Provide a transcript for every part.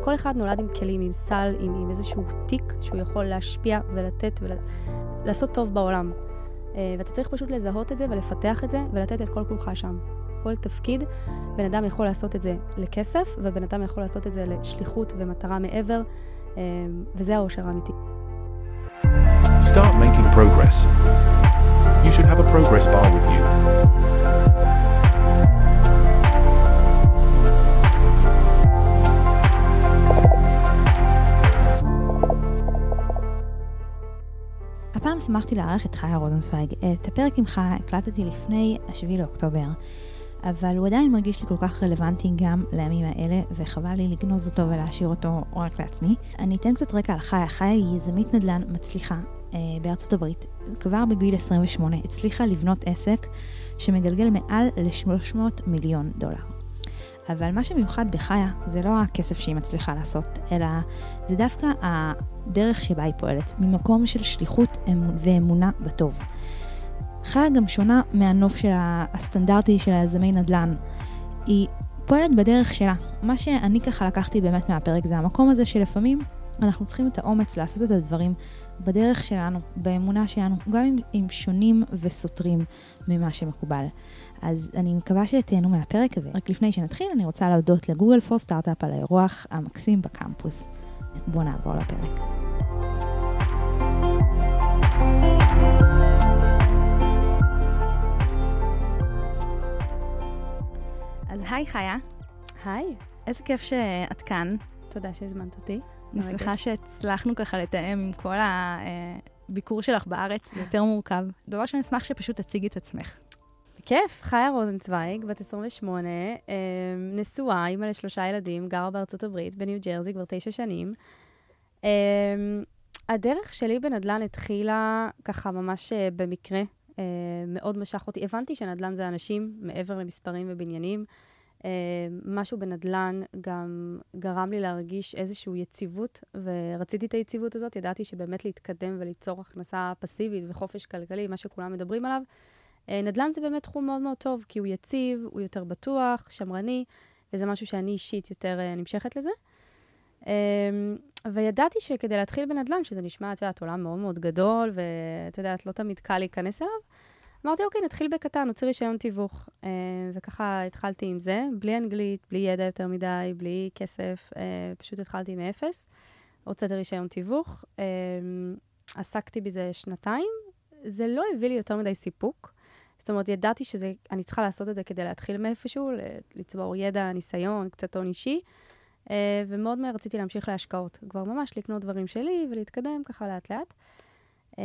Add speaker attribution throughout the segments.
Speaker 1: כל אחד נולד עם כלים, עם סל, עם, עם איזשהו תיק שהוא יכול להשפיע ולתת ולעשות טוב בעולם. אה, ואתה צריך פשוט לזהות את זה ולפתח את זה ולתת את כל כולך שם. כל תפקיד, בן אדם יכול לעשות את זה לכסף, ובן אדם יכול לעשות את זה לשליחות ומטרה מעבר, אה, וזה העושר האמיתי.
Speaker 2: Start making progress. You should have a progress bar with you.
Speaker 3: הפעם שמחתי לארח את חיה רוזנצוויג. את הפרק עמך הקלטתי לפני השביעי לאוקטובר, אבל הוא עדיין מרגיש לי כל כך רלוונטי גם לימים האלה, וחבל לי לגנוז אותו ולהשאיר אותו רק לעצמי. אני אתן קצת רקע על חיה. חיה היא יזמית נדל"ן מצליחה אה, בארצות הברית. כבר בגיל 28 הצליחה לבנות עסק שמגלגל מעל ל-300 מיליון דולר. אבל מה שמיוחד בחיה זה לא הכסף שהיא מצליחה לעשות, אלא זה דווקא הדרך שבה היא פועלת, ממקום של שליחות ואמונה בטוב. חיה גם שונה מהנוף של הסטנדרטי של היזמי נדל"ן. היא פועלת בדרך שלה. מה שאני ככה לקחתי באמת מהפרק זה המקום הזה שלפעמים אנחנו צריכים את האומץ לעשות את הדברים בדרך שלנו, באמונה שלנו, גם אם שונים וסותרים ממה שמקובל. אז אני מקווה שתהנו מהפרק, ורק לפני שנתחיל אני רוצה להודות לגוגל פור סטארט-אפ על האירוח המקסים בקמפוס. בואו נעבור לפרק. אז היי חיה.
Speaker 1: היי.
Speaker 3: איזה כיף שאת כאן.
Speaker 1: תודה שהזמנת אותי.
Speaker 3: אני שמחה שהצלחנו ככה לתאם עם כל הביקור שלך בארץ, זה יותר מורכב. דבר ראשון, אשמח שפשוט תציגי את עצמך.
Speaker 1: בכיף, חיה רוזנצוויג, בת 28, אמ, נשואה, אימא לשלושה ילדים, גרה בארצות הברית, בניו ג'רזי, כבר תשע שנים. אמ, הדרך שלי בנדל"ן התחילה ככה ממש אה, במקרה, אה, מאוד משך אותי. הבנתי שנדל"ן זה אנשים מעבר למספרים ובניינים. אה, משהו בנדל"ן גם גרם לי להרגיש איזושהי יציבות, ורציתי את היציבות הזאת. ידעתי שבאמת להתקדם וליצור הכנסה פסיבית וחופש כלכלי, מה שכולם מדברים עליו, נדל"ן זה באמת תחום מאוד מאוד טוב, כי הוא יציב, הוא יותר בטוח, שמרני, וזה משהו שאני אישית יותר uh, נמשכת לזה. Um, וידעתי שכדי להתחיל בנדל"ן, שזה נשמע, את יודעת, עולם מאוד מאוד גדול, ואת יודעת, לא תמיד קל להיכנס אליו, אמרתי, אוקיי, נתחיל בקטן, נוציא רישיון תיווך. Uh, וככה התחלתי עם זה, בלי אנגלית, בלי ידע יותר מדי, בלי כסף, פשוט התחלתי מאפס. הוצאתי רישיון תיווך, uh, עסקתי בזה שנתיים. זה לא הביא לי יותר מדי סיפוק. זאת אומרת, ידעתי שאני צריכה לעשות את זה כדי להתחיל מאיפשהו, לצבור ידע, ניסיון, קצת הון אישי, אה, ומאוד מהר רציתי להמשיך להשקעות. כבר ממש לקנות דברים שלי ולהתקדם ככה לאט-לאט. אה,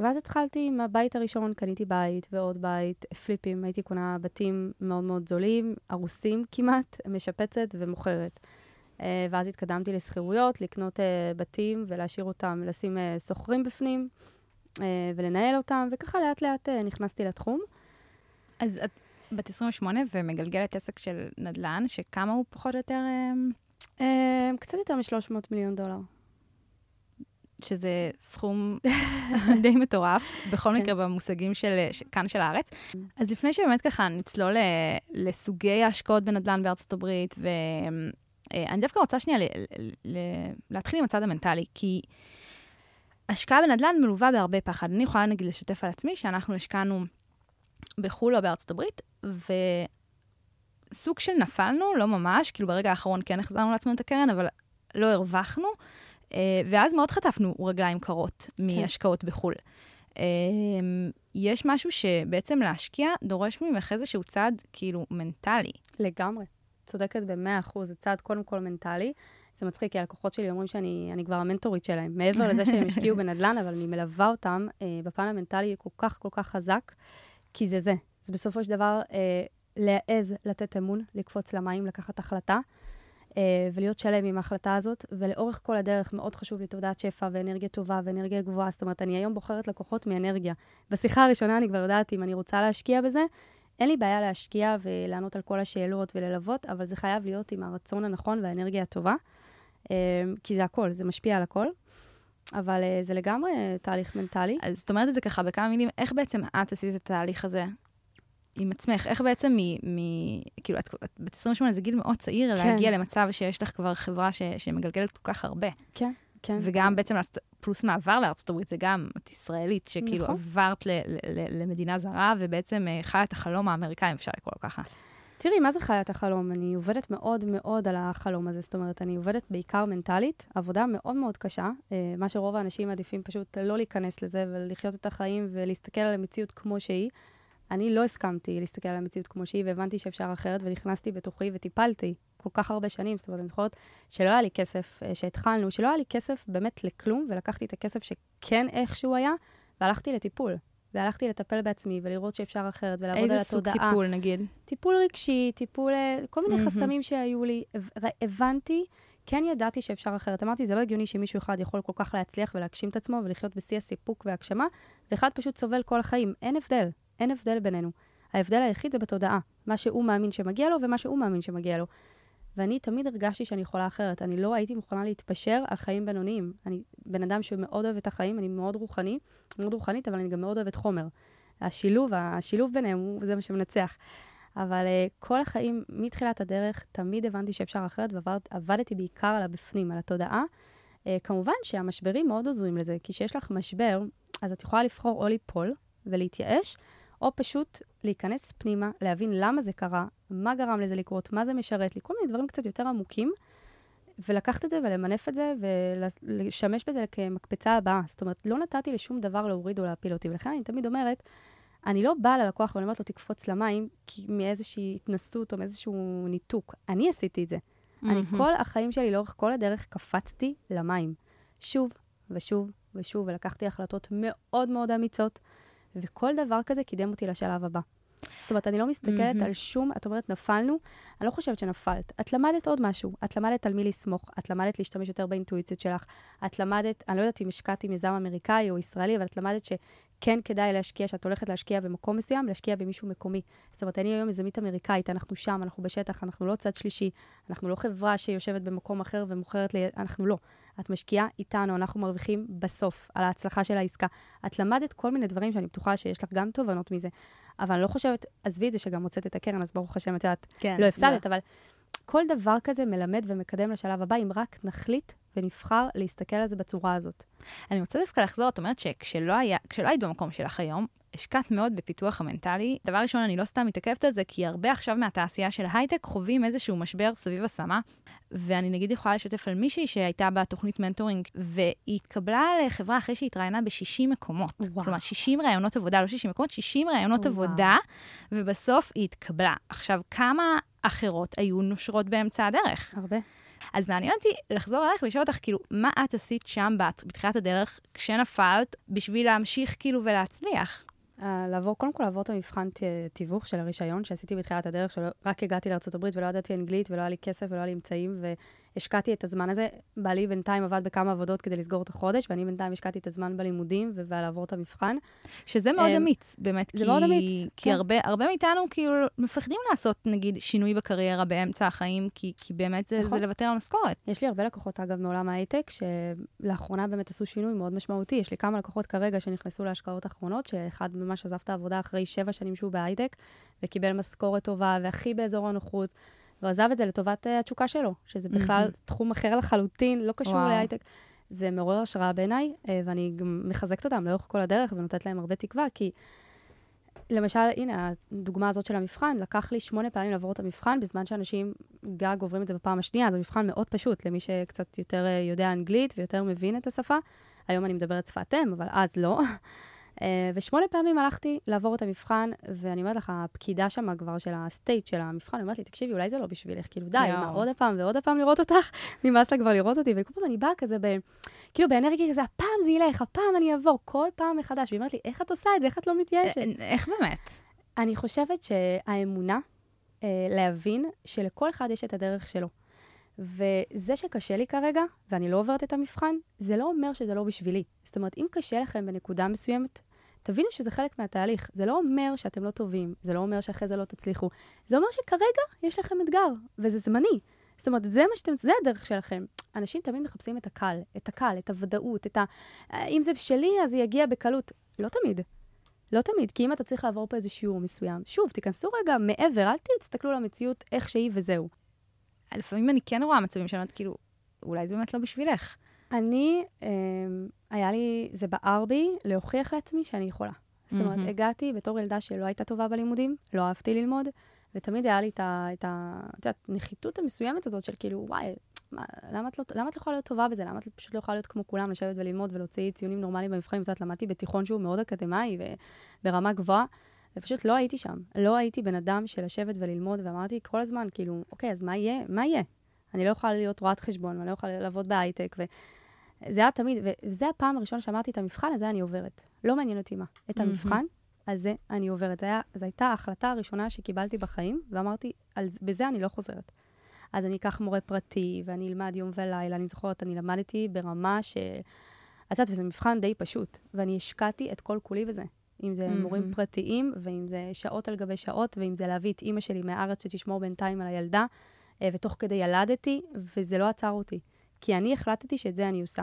Speaker 1: ואז התחלתי עם הבית הראשון, קניתי בית ועוד בית, פליפים, הייתי קונה בתים מאוד מאוד זולים, הרוסים כמעט, משפצת ומוכרת. אה, ואז התקדמתי לשכירויות, לקנות בתים ולהשאיר אותם, לשים סוחרים בפנים. אה, ולנהל אותם, וככה לאט לאט אה, נכנסתי לתחום.
Speaker 3: אז את בת 28 ומגלגלת עסק של נדל"ן, שכמה הוא פחות או יותר?
Speaker 1: אה, קצת יותר מ-300 מיליון דולר.
Speaker 3: שזה סכום די מטורף, בכל כן. מקרה במושגים של, כאן של הארץ. אז לפני שבאמת ככה נצלול לסוגי ההשקעות בנדל"ן בארצות הברית, ואני דווקא רוצה שנייה להתחיל עם הצד המנטלי, כי השקעה בנדל"ן מלווה בהרבה פחד. אני יכולה נגיד לשתף על עצמי שאנחנו השקענו בחו"ל או בארצות הברית, וסוג של נפלנו, לא ממש, כאילו ברגע האחרון כן החזרנו לעצמנו את הקרן, אבל לא הרווחנו, אה, ואז מאוד חטפנו רגליים קרות כן. מהשקעות בחו"ל. אה, יש משהו שבעצם להשקיע דורש ממך איזשהו צעד כאילו מנטלי.
Speaker 1: לגמרי. צודקת במאה אחוז, זה צעד קודם כל מנטלי. זה מצחיק, כי הלקוחות שלי אומרים שאני כבר המנטורית שלהם. מעבר לזה שהם השקיעו בנדל"ן, אבל אני מלווה אותם אה, בפן המנטלי כל כך כל כך חזק, כי זה זה. זה בסופו של דבר אה, להעז לתת אמון, לקפוץ למים, לקחת החלטה, אה, ולהיות שלם עם ההחלטה הזאת. ולאורך כל הדרך מאוד חשוב לי תעודת שפע ואנרגיה טובה ואנרגיה גבוהה. זאת אומרת, אני היום בוחרת לקוחות מאנרגיה. בשיחה הראשונה אני כבר יודעת אם אני רוצה להשקיע בזה. אין לי בעיה להשקיע ולענות על כל השאלות וללוות, אבל זה חייב להיות עם הרצון הנכון והאנרגיה הטובה. אמ, כי זה הכל, זה משפיע על הכל. אבל אה, זה לגמרי תהליך מנטלי.
Speaker 3: אז זאת אומרת את זה ככה בכמה מילים, איך בעצם את עשית את התהליך הזה? עם עצמך, איך בעצם מ... מ כאילו, את, את בת 28 זה גיל מאוד צעיר,
Speaker 1: כן.
Speaker 3: להגיע למצב שיש לך כבר חברה ש, שמגלגלת כל כך הרבה.
Speaker 1: כן, כן.
Speaker 3: וגם בעצם, לארצות- פלוס מעבר לארצות הברית, זה גם, את ישראלית, שכאילו
Speaker 1: נכון.
Speaker 3: עברת ל, ל, ל, למדינה זרה, ובעצם אה, חיה את החלום האמריקאי, אפשר לקרוא לו ככה.
Speaker 1: תראי, מה זה חיית החלום? אני עובדת מאוד מאוד על החלום הזה. זאת אומרת, אני עובדת בעיקר מנטלית, עבודה מאוד מאוד קשה, אה, מה שרוב האנשים מעדיפים פשוט לא להיכנס לזה ולחיות את החיים ולהסתכל על המציאות כמו שהיא. אני לא הסכמתי להסתכל על המציאות כמו שהיא, והבנתי שאפשר אחרת, ונכנסתי בתוכי וטיפלתי כל כך הרבה שנים. זאת אומרת, אני זוכרת שלא היה לי כסף, אה, שהתחלנו, שלא היה לי כסף באמת לכלום, ולקחתי את הכסף שכן איכשהו היה, והלכתי לטיפול. והלכתי לטפל בעצמי ולראות שאפשר אחרת, ולעבוד על
Speaker 3: איזה סוג
Speaker 1: התודעה.
Speaker 3: טיפול, נגיד?
Speaker 1: טיפול רגשי, טיפול, אה, כל מיני
Speaker 3: מהמם.
Speaker 1: חסמים שהיו לי. הבנתי, כן ידעתי שאפשר אחרת. אמרתי, זה לא הגיוני שמישהו אחד יכול כל כך להצליח ולהגשים את עצמו ולחיות בשיא הסיפוק והגשמה, ואחד פשוט סובל כל החיים. אין הבדל, אין הבדל בינינו. ההבדל היחיד זה בתודעה, מה שהוא מאמין שמגיע לו ומה שהוא מאמין שמגיע לו. ואני תמיד הרגשתי שאני יכולה אחרת. אני לא הייתי מוכנה להתפשר על חיים בינוניים. אני בן אדם שמאוד אוהב את החיים, אני מאוד רוחני, מאוד רוחנית, אבל אני גם מאוד אוהבת חומר. השילוב, השילוב ביניהם, הוא- זה מה שמנצח. אבל uh, כל החיים, מתחילת הדרך, תמיד הבנתי שאפשר אחרת, ועבדתי בעיקר על הבפנים, על התודעה. Uh, כמובן שהמשברים מאוד עוזרים לזה, כי כשיש לך משבר, אז את יכולה לבחור או ליפול ולהתייאש, או פשוט להיכנס פנימה, להבין למה זה קרה, מה גרם לזה לקרות, מה זה משרת לי, כל מיני דברים קצת יותר עמוקים, ולקחת את זה ולמנף את זה ולשמש בזה כמקפצה הבאה. זאת אומרת, לא נתתי לשום דבר להוריד או להפיל אותי, ולכן אני תמיד אומרת, אני לא באה ללקוח ואני אומרת לו, תקפוץ למים, כי מאיזושהי התנסות או מאיזשהו ניתוק. אני עשיתי את זה. אני
Speaker 3: מהמם.
Speaker 1: כל החיים שלי, לאורך כל הדרך, קפצתי למים. שוב ושוב ושוב, ולקחתי החלטות מאוד מאוד אמיצות, וכל דבר כזה קידם אותי לשלב הבא. זאת אומרת, אני לא מסתכלת
Speaker 3: מהמם.
Speaker 1: על שום, את אומרת, נפלנו, אני לא חושבת שנפלת. את למדת עוד משהו. את למדת על מי לסמוך, את למדת להשתמש יותר באינטואיציות שלך. את למדת, אני לא יודעת אם השקעתי מיזם אמריקאי או ישראלי, אבל את למדת שכן כדאי להשקיע, שאת הולכת להשקיע במקום מסוים, להשקיע במישהו מקומי. זאת אומרת, אני היום יזמית אמריקאית, אנחנו שם, אנחנו בשטח, אנחנו לא צד שלישי, אנחנו לא חברה שיושבת במקום אחר ומוכרת לי, אנחנו לא. את משקיעה איתנו, אנחנו מרוויחים בסוף על ההצלחה של העסקה. את למדת כל מיני דברים שאני בטוחה שיש לך גם תובנות מזה, אבל אני לא חושבת, עזבי את זה שגם הוצאת את הקרן, אז ברוך השם, את יודעת,
Speaker 3: כן,
Speaker 1: לא הפסדת, אבל כל דבר כזה מלמד ומקדם לשלב הבא, אם רק נחליט ונבחר להסתכל על זה בצורה הזאת.
Speaker 3: אני רוצה דווקא לחזור, את אומרת שכשלא היית במקום שלך היום, השקעת מאוד בפיתוח המנטלי. דבר ראשון, אני לא סתם מתעכבת על זה, כי הרבה עכשיו מהתעשייה של הייטק חווים איזשהו משבר סביב השמה, ואני נגיד יכולה לשתף על מישהי שהייתה בתוכנית מנטורינג, והיא התקבלה לחברה אחרי שהיא התראיינה ב-60 מקומות.
Speaker 1: וואו.
Speaker 3: כלומר, 60 ראיונות עבודה, לא 60 מקומות, 60 ראיונות
Speaker 1: וואו.
Speaker 3: עבודה, ובסוף היא התקבלה. עכשיו, כמה אחרות היו נושרות באמצע הדרך?
Speaker 1: הרבה.
Speaker 3: אז מעניין אותי לחזור אלייך ולשאול אותך, כאילו, מה את עשית שם בת- בתחילת הדרך, כשנפלת, בשביל להמשיך כאילו ולהצליח?
Speaker 1: Uh, לעבור, קודם כל לעבור את המבחן תיווך של הרישיון שעשיתי בתחילת הדרך, שרק הגעתי לארה"ב ולא ידעתי אנגלית ולא היה לי כסף ולא היה לי אמצעים, והשקעתי את הזמן הזה. בעלי בינתיים עבד בכמה עבודות כדי לסגור את החודש, ואני בינתיים השקעתי את הזמן בלימודים ולעבור את המבחן.
Speaker 3: שזה מאוד
Speaker 1: אמ,
Speaker 3: אמיץ, באמת.
Speaker 1: זה
Speaker 3: כי,
Speaker 1: מאוד אמיץ,
Speaker 3: כי
Speaker 1: כן.
Speaker 3: הרבה, הרבה מאיתנו כאילו מפחדים לעשות, נגיד, שינוי בקריירה באמצע החיים, כי, כי באמת זה,
Speaker 1: נכון.
Speaker 3: זה לוותר על משכורת.
Speaker 1: יש לי הרבה לקוחות, אגב, מעולם ההייטק, שלאחרונה באמת עשו שינוי מאוד משמעותי. יש לי כמה לקוחות כרגע שנכנסו להשקעות אחרונות, שאחד ממש עזב את העבודה אחרי שבע שנים שהוא בהייטק, וקיבל משכורת טובה, והכי באזור הנוחות, והוא עזב את זה לטובת אה, התשוקה שלו, שזה בכלל
Speaker 3: מהמם.
Speaker 1: תחום אחר לחלוטין, לא קשור. להייטק. זה מעורר השראה בעיניי, אה, ואני גם מחזקת אותם לאורך כל הדרך ונותנת להם הרבה תקווה, כי למשל, הנה, הדוגמה הזאת של המבחן, לקח לי שמונה פעמים לעבור את המבחן, בזמן שאנשים גג עוברים את זה בפעם השנייה, אז המבחן מאוד פשוט למי שקצת יותר אה, יודע אנגלית ויותר מבין את השפה. היום אני מדברת שפת אם, אבל אז לא. אה, ושמונה פעמים הלכתי לעבור את המבחן, ואני אומרת לך, הפקידה שם כבר של הסטייט של המבחן, אומרת לי, תקשיבי, אולי זה לא בשבילך, כאילו, די. מה, עוד פעם ועוד פעם לראות אותך? נמאס לה כבר לראות אותי, וכל פעם אני באה כזה, ב, כאילו, באנרגיה כזה, הפעם זה ילך, הפעם אני אעבור, כל פעם מחדש. והיא אומרת לי, איך את עושה את זה? איך את לא מתייאשת?
Speaker 3: אה, איך באמת?
Speaker 1: אני חושבת שהאמונה, אה, להבין שלכל אחד יש את הדרך שלו. וזה שקשה לי כרגע, ואני לא עוברת את המבחן, זה לא אומר שזה לא בשבילי. זאת אומרת, אם קשה לכם בנקודה מסוימת, תבינו שזה חלק מהתהליך. זה לא אומר שאתם לא טובים, זה לא אומר שאחרי זה לא תצליחו. זה אומר שכרגע יש לכם אתגר, וזה זמני. זאת אומרת, זה מה שאתם, זה הדרך שלכם. אנשים תמיד מחפשים את הקל, את הקל, את הוודאות, את ה... אם זה שלי, אז זה יגיע בקלות. לא תמיד. לא תמיד, כי אם אתה צריך לעבור פה איזה שיעור מסוים, שוב, תיכנסו רגע מעבר, אל תסתכלו על המציאות איך שהיא וזהו.
Speaker 3: לפעמים אני כן רואה מצבים שאני אומרת, כאילו, אולי זה באמת לא בשבילך.
Speaker 1: אני, אה, היה לי, זה בער בי להוכיח לעצמי שאני יכולה. זאת אומרת. הגעתי בתור ילדה שלא הייתה טובה בלימודים, לא אהבתי ללמוד, ותמיד היה לי את ה... את ה- את יודעת, נחיתות המסוימת הזאת של כאילו, וואי, מה, למה, את לא, למה את לא יכולה להיות טובה בזה? למה את פשוט לא יכולה להיות כמו כולם, לשבת וללמוד ולהוציא ציונים נורמליים במבחנים? את יודעת, למדתי בתיכון שהוא מאוד אקדמאי וברמה גבוהה, ופשוט לא הייתי שם. לא הייתי בן אדם של לשבת וללמוד, ואמרתי כל הזמן, כאילו, אוקיי, אז מה יהיה? מה יהיה? אני לא יכולה להיות רואת חשבון, ואני לא יכולה לעבוד בהייטק, וזה היה תמיד, וזה הפעם הראשונה שאמרתי את המבחן הזה אני עוברת. לא מעניין אותי מה. את. המבחן הזה אני עוברת. זה זו הייתה ההחלטה הראשונה שקיבלתי בחיים, ואמרתי, על, זה- בזה אני לא חוזרת. אז אני אקח מורה פרטי, ואני אלמד יום ולילה. אני זוכרת, אני למדתי ברמה ש... את יודעת, וזה מבחן די פשוט, ואני השקעתי את כל כולי בזה. אם זה
Speaker 3: מהמם.
Speaker 1: מורים פרטיים, ואם זה שעות על גבי שעות, ואם זה להביא את אימא שלי מהארץ שתשמור בינתיים על הילדה, אה, ותוך כדי ילדתי, וזה לא עצר אותי. כי אני החלטתי שאת זה אני עושה.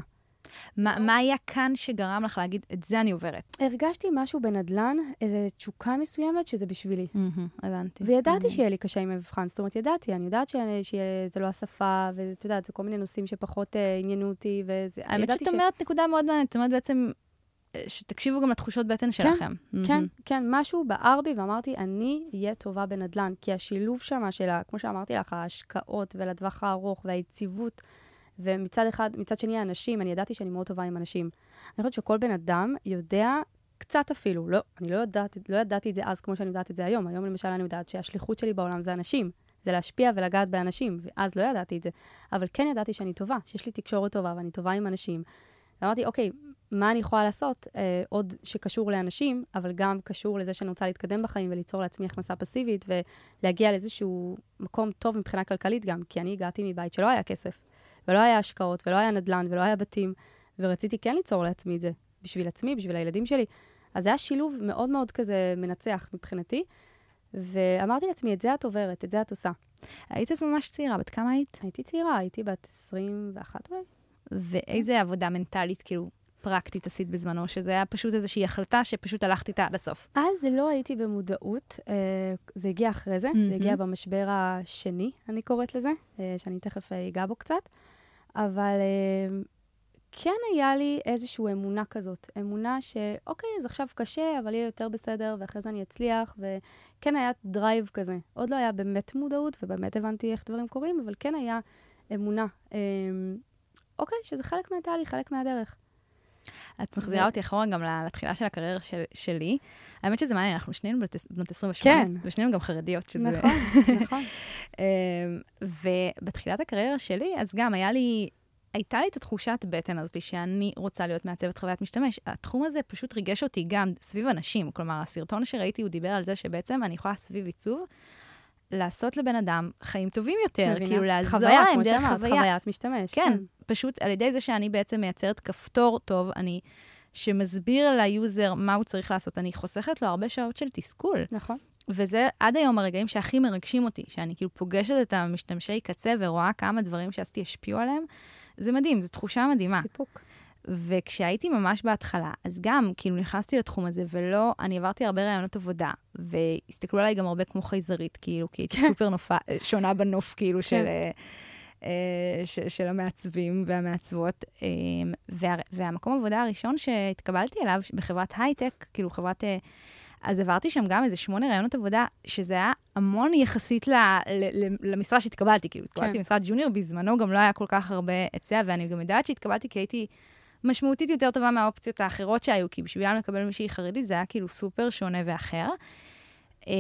Speaker 3: מה מה היה כאן שגרם לך להגיד, את זה אני עוברת?
Speaker 1: הרגשתי משהו בנדל"ן, איזו תשוקה מסוימת שזה בשבילי.
Speaker 3: הבנתי.
Speaker 1: וידעתי שיהיה לי קשה עם המבחן, זאת אומרת, ידעתי, אני יודעת ש- שזה לא השפה, ואת יודעת, זה כל מיני נושאים שפחות אה, עניינו אותי, וזה...
Speaker 3: האמת שאת אומרת נקודה מאוד מעניינת, זאת אומרת בעצם, אה, שתקשיבו גם לתחושות בטן שלכם.
Speaker 1: כן, כן, משהו בער בי, ואמרתי, אני אהיה טובה בנדל"ן, כי השילוב שם של, כמו שאמרתי לך, ההשקעות ולטווח הארוך והיציבות, ומצד אחד, מצד שני האנשים, אני ידעתי שאני מאוד טובה עם אנשים. אני חושבת שכל בן אדם יודע קצת אפילו, לא, אני לא, יודעת, לא ידעתי את זה אז כמו שאני יודעת את זה היום. היום למשל אני יודעת שהשליחות שלי בעולם זה אנשים. זה להשפיע ולגעת באנשים, ואז לא ידעתי את זה. אבל כן ידעתי שאני טובה, שיש לי תקשורת טובה ואני טובה עם אנשים. ואמרתי, אוקיי, מה אני יכולה לעשות אה, עוד שקשור לאנשים, אבל גם קשור לזה שאני רוצה להתקדם בחיים וליצור לעצמי הכנסה פסיבית ולהגיע לאיזשהו מקום טוב מבחינה כלכלית גם, כי אני הגעתי מבית שלא היה כסף, ולא היה השקעות, ולא היה נדל"ן, ולא היה בתים, ורציתי כן ליצור לעצמי את זה, בשביל עצמי, בשביל הילדים שלי. אז זה היה שילוב מאוד מאוד כזה מנצח מבחינתי, ואמרתי לעצמי, את זה את עוברת, את זה את עושה.
Speaker 3: היית אז ממש צעירה, בת כמה היית?
Speaker 1: הייתי צעירה, הייתי בת 21 אולי.
Speaker 3: ואיזה עבודה מנטלית, כאילו, פרקטית עשית בזמנו, שזה היה פשוט איזושהי החלטה שפשוט הלכת איתה עד הסוף.
Speaker 1: אז לא הייתי במודעות, אה, זה הגיע אחרי זה,
Speaker 3: מהמם.
Speaker 1: זה הגיע במשבר השני, אני קוראת לזה, אה, שאני תכף אה, אגע בו קצת, אבל כן היה לי איזושהי אמונה כזאת, אמונה שאוקיי, אז עכשיו קשה, אבל יהיה יותר בסדר, ואחרי זה אני אצליח, וכן היה drive כזה. עוד לא היה באמת מודעות, ובאמת הבנתי איך דברים קורים, אבל כן היה אמונה. אה, אוקיי, שזה חלק מהתהליך, חלק מהדרך.
Speaker 3: את מחזירה אותי אחורה גם לתחילה של הקריירה של, שלי. האמת שזה מעניין, אנחנו שנינו בנות- בנות 28,
Speaker 1: כן.
Speaker 3: ושנינו גם חרדיות, שזה...
Speaker 1: נכון, נכון.
Speaker 3: אמ, ובתחילת הקריירה שלי, אז גם היה לי, הייתה לי את התחושת בטן הזאת שאני רוצה להיות מעצבת חוויית משתמש. התחום הזה פשוט ריגש אותי גם סביב אנשים. כלומר, הסרטון שראיתי, הוא דיבר על זה שבעצם אני יכולה סביב עיצוב לעשות לבן אדם חיים טובים יותר,
Speaker 1: מבינה?
Speaker 3: כאילו לעזור
Speaker 1: חוויה,
Speaker 3: להם דרך
Speaker 1: שאמרת,
Speaker 3: חוויה.
Speaker 1: חוויית משתמש.
Speaker 3: כן, פשוט על ידי זה שאני בעצם מייצרת כפתור טוב, אני, שמסביר ל user מה הוא צריך לעשות, אני חוסכת לו הרבה שעות של תסכול.
Speaker 1: נכון.
Speaker 3: וזה עד היום הרגעים שהכי מרגשים אותי, שאני כאילו פוגשת את המשתמשי קצה ורואה כמה דברים שעשיתי השפיעו עליהם. זה מדהים, זו תחושה מדהימה.
Speaker 1: סיפוק.
Speaker 3: וכשהייתי ממש בהתחלה, אז גם, כאילו, נכנסתי לתחום הזה, ולא, אני עברתי הרבה רעיונות עבודה, והסתכלו עליי גם הרבה כמו חייזרית, כאילו, כי הייתי סופר נופה, שונה בנוף, כאילו, של, אה, אה, ש- של המעצבים והמעצבות. אה, וה, והמקום העבודה הראשון שהתקבלתי אליו, בחברת הייטק, כאילו, חברת... אה, אז עברתי שם גם איזה שמונה רעיונות עבודה, שזה היה המון יחסית ל, ל, ל, למשרה שהתקבלתי. כאילו, התקבלתי
Speaker 1: כן.
Speaker 3: למשרד ג'וניור, בזמנו גם לא היה כל כך הרבה היצע, ואני גם יודעת שהתקבלתי כי הייתי משמעותית יותר טובה מהאופציות האחרות שהיו, כי בשבילם לקבל מישהי חרדית זה היה כאילו סופר שונה ואחר. אמ,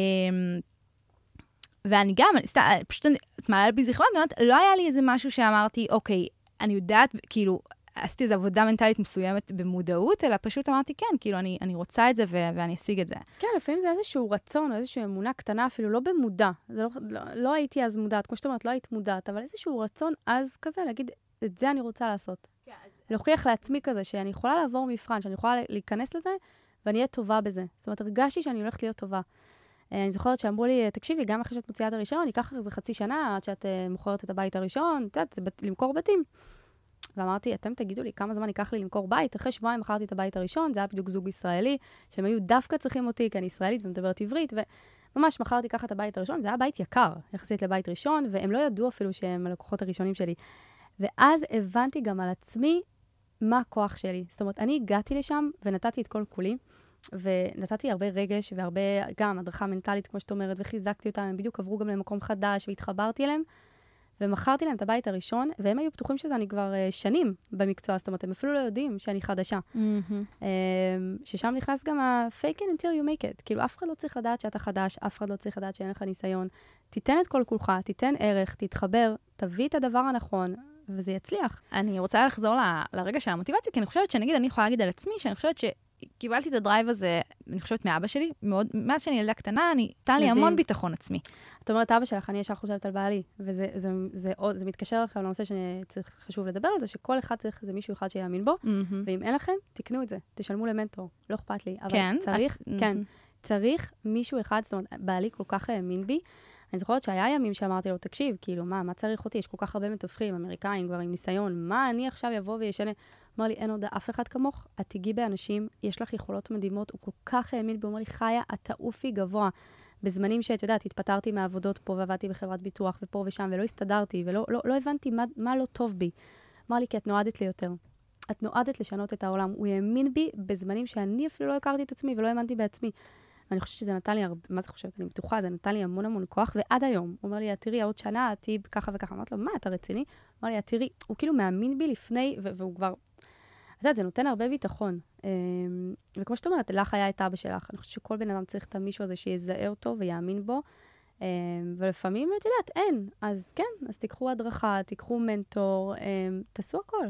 Speaker 3: ואני גם, סתם, פשוט, אני- את מעלה בי זיכרון, אני אומרת, לא היה לי איזה משהו שאמרתי, אוקיי, אני יודעת, כאילו, עשיתי איזו עבודה מנטלית מסוימת במודעות, אלא פשוט אמרתי, כן, כאילו, אני, אני רוצה את זה ו- ואני אשיג את זה.
Speaker 1: כן, לפעמים זה איזשהו רצון או איזושהי אמונה קטנה, אפילו לא במודע. לא, לא, לא הייתי אז מודעת, כמו שאת אומרת, לא היית מודעת, אבל איזשהו רצון אז כזה, להגיד, את זה אני רוצה לעשות. להוכיח לעצמי כזה, שאני יכולה לעבור מבחן, שאני יכולה להיכנס לזה, ואני אהיה טובה בזה. זאת אומרת, הרגשתי שאני הולכת להיות טובה. אה, אני זוכרת שאמרו לי, תקשיבי, גם אחרי שאת מוציאה את הרישיון, ייקח איזה חצי שנה עד שאת אה, מוכרת את הבית הראשון, את יודעת, למכור בתים. ואמרתי, אתם תגידו לי כמה זמן ייקח לי למכור בית. אחרי שבועיים מכרתי את הבית הראשון, זה היה בדיוק זוג ישראלי, שהם היו דווקא צריכים אותי, כי אני ישראלית ומדברת עברית, וממש מכרתי ככה את הבית הראשון, זה היה בית יקר, יחסית לבית ראשון, והם לא ידעו אפילו שהם הלקוחות הראשונים שלי. ואז הבנתי גם על עצמי מה הכוח שלי. זאת אומרת, אני הגעתי לשם ונתתי את כל כולי, ונתתי הרבה רגש והרבה, גם הדרכה מנטלית, כמו שאת אומרת, וחיזקתי אותם, הם בדיוק עברו גם למקום חדש והתחברתי אליהם. ומכרתי להם את הבית הראשון, והם היו בטוחים שזה אני כבר uh, שנים במקצוע, זאת אומרת, הם אפילו לא יודעים שאני חדשה. Mm-hmm. Uh, ששם נכנס גם ה-fake it until you make it. כאילו, אף אחד לא צריך לדעת שאתה חדש, אף אחד לא צריך לדעת שאין לך ניסיון. תיתן את כל כולך, תיתן ערך, תתחבר, תביא את הדבר הנכון, וזה יצליח.
Speaker 3: אני רוצה לחזור ל, לרגע של המוטיבציה, כי אני חושבת שנגיד, אני יכולה להגיד על עצמי, שאני חושבת ש... קיבלתי את הדרייב הזה, אני חושבת, מאבא שלי, מאוד, מאז שאני ילדה קטנה, אני, נתן לי המון ביטחון עצמי.
Speaker 1: את אומרת אבא שלך, אני ישר חושבת על בעלי, וזה זה, זה, זה, זה מתקשר לך לנושא שחשוב לדבר על זה, שכל אחד צריך איזה מישהו אחד שיאמין בו, mm-hmm. ואם אין לכם, תקנו את זה, תשלמו למנטור, לא אכפת לי. אבל כן? צריך, את... כן, mm-hmm. צריך מישהו אחד, זאת אומרת, בעלי כל כך האמין בי. אני זוכרת שהיה ימים שאמרתי לו, תקשיב, כאילו, מה, מה צריך אותי? יש כל כך הרבה מתווכים, אמריקאים, כבר עם ניסיון, מה אני עכשיו אבוא וישנה? אמר לי, אין עוד אף אחד כמוך, את תיגעי באנשים, יש לך יכולות מדהימות, הוא כל כך האמין בי, הוא אמר לי, חיה, את תעופי גבוה. בזמנים שאת יודעת, התפטרתי מעבודות פה ועבדתי בחברת ביטוח ופה ושם, ולא הסתדרתי, ולא לא, לא הבנתי מה, מה לא טוב בי. אמר לי, כי את נועדת לי יותר. את נועדת לשנות את העולם. הוא האמין בי בזמנים שאני אפילו לא הכרתי את עצמי ולא האמנתי בעצמי. ואני חושבת שזה נתן לי הרבה, מה זה חושבת? אני בטוחה, זה נתן לי המון המון כוח, ועד היום, הוא אומר לי, תראי, עוד שנה תהיי ככה וככה. אמרתי לו, מה, אתה רציני? הוא אמר לי, תראי, הוא כאילו מאמין בי לפני, והוא כבר, את יודעת, זה נותן הרבה ביטחון. אמ, וכמו שאת אומרת, לך היה את אבא שלך. אני חושבת שכל בן אדם צריך את המישהו הזה שיזהה אותו ויאמין בו. אמ, ולפעמים, את יודעת, אין. אז כן, אז תיקחו הדרכה, תיקחו מנטור, אמ, תעשו הכל.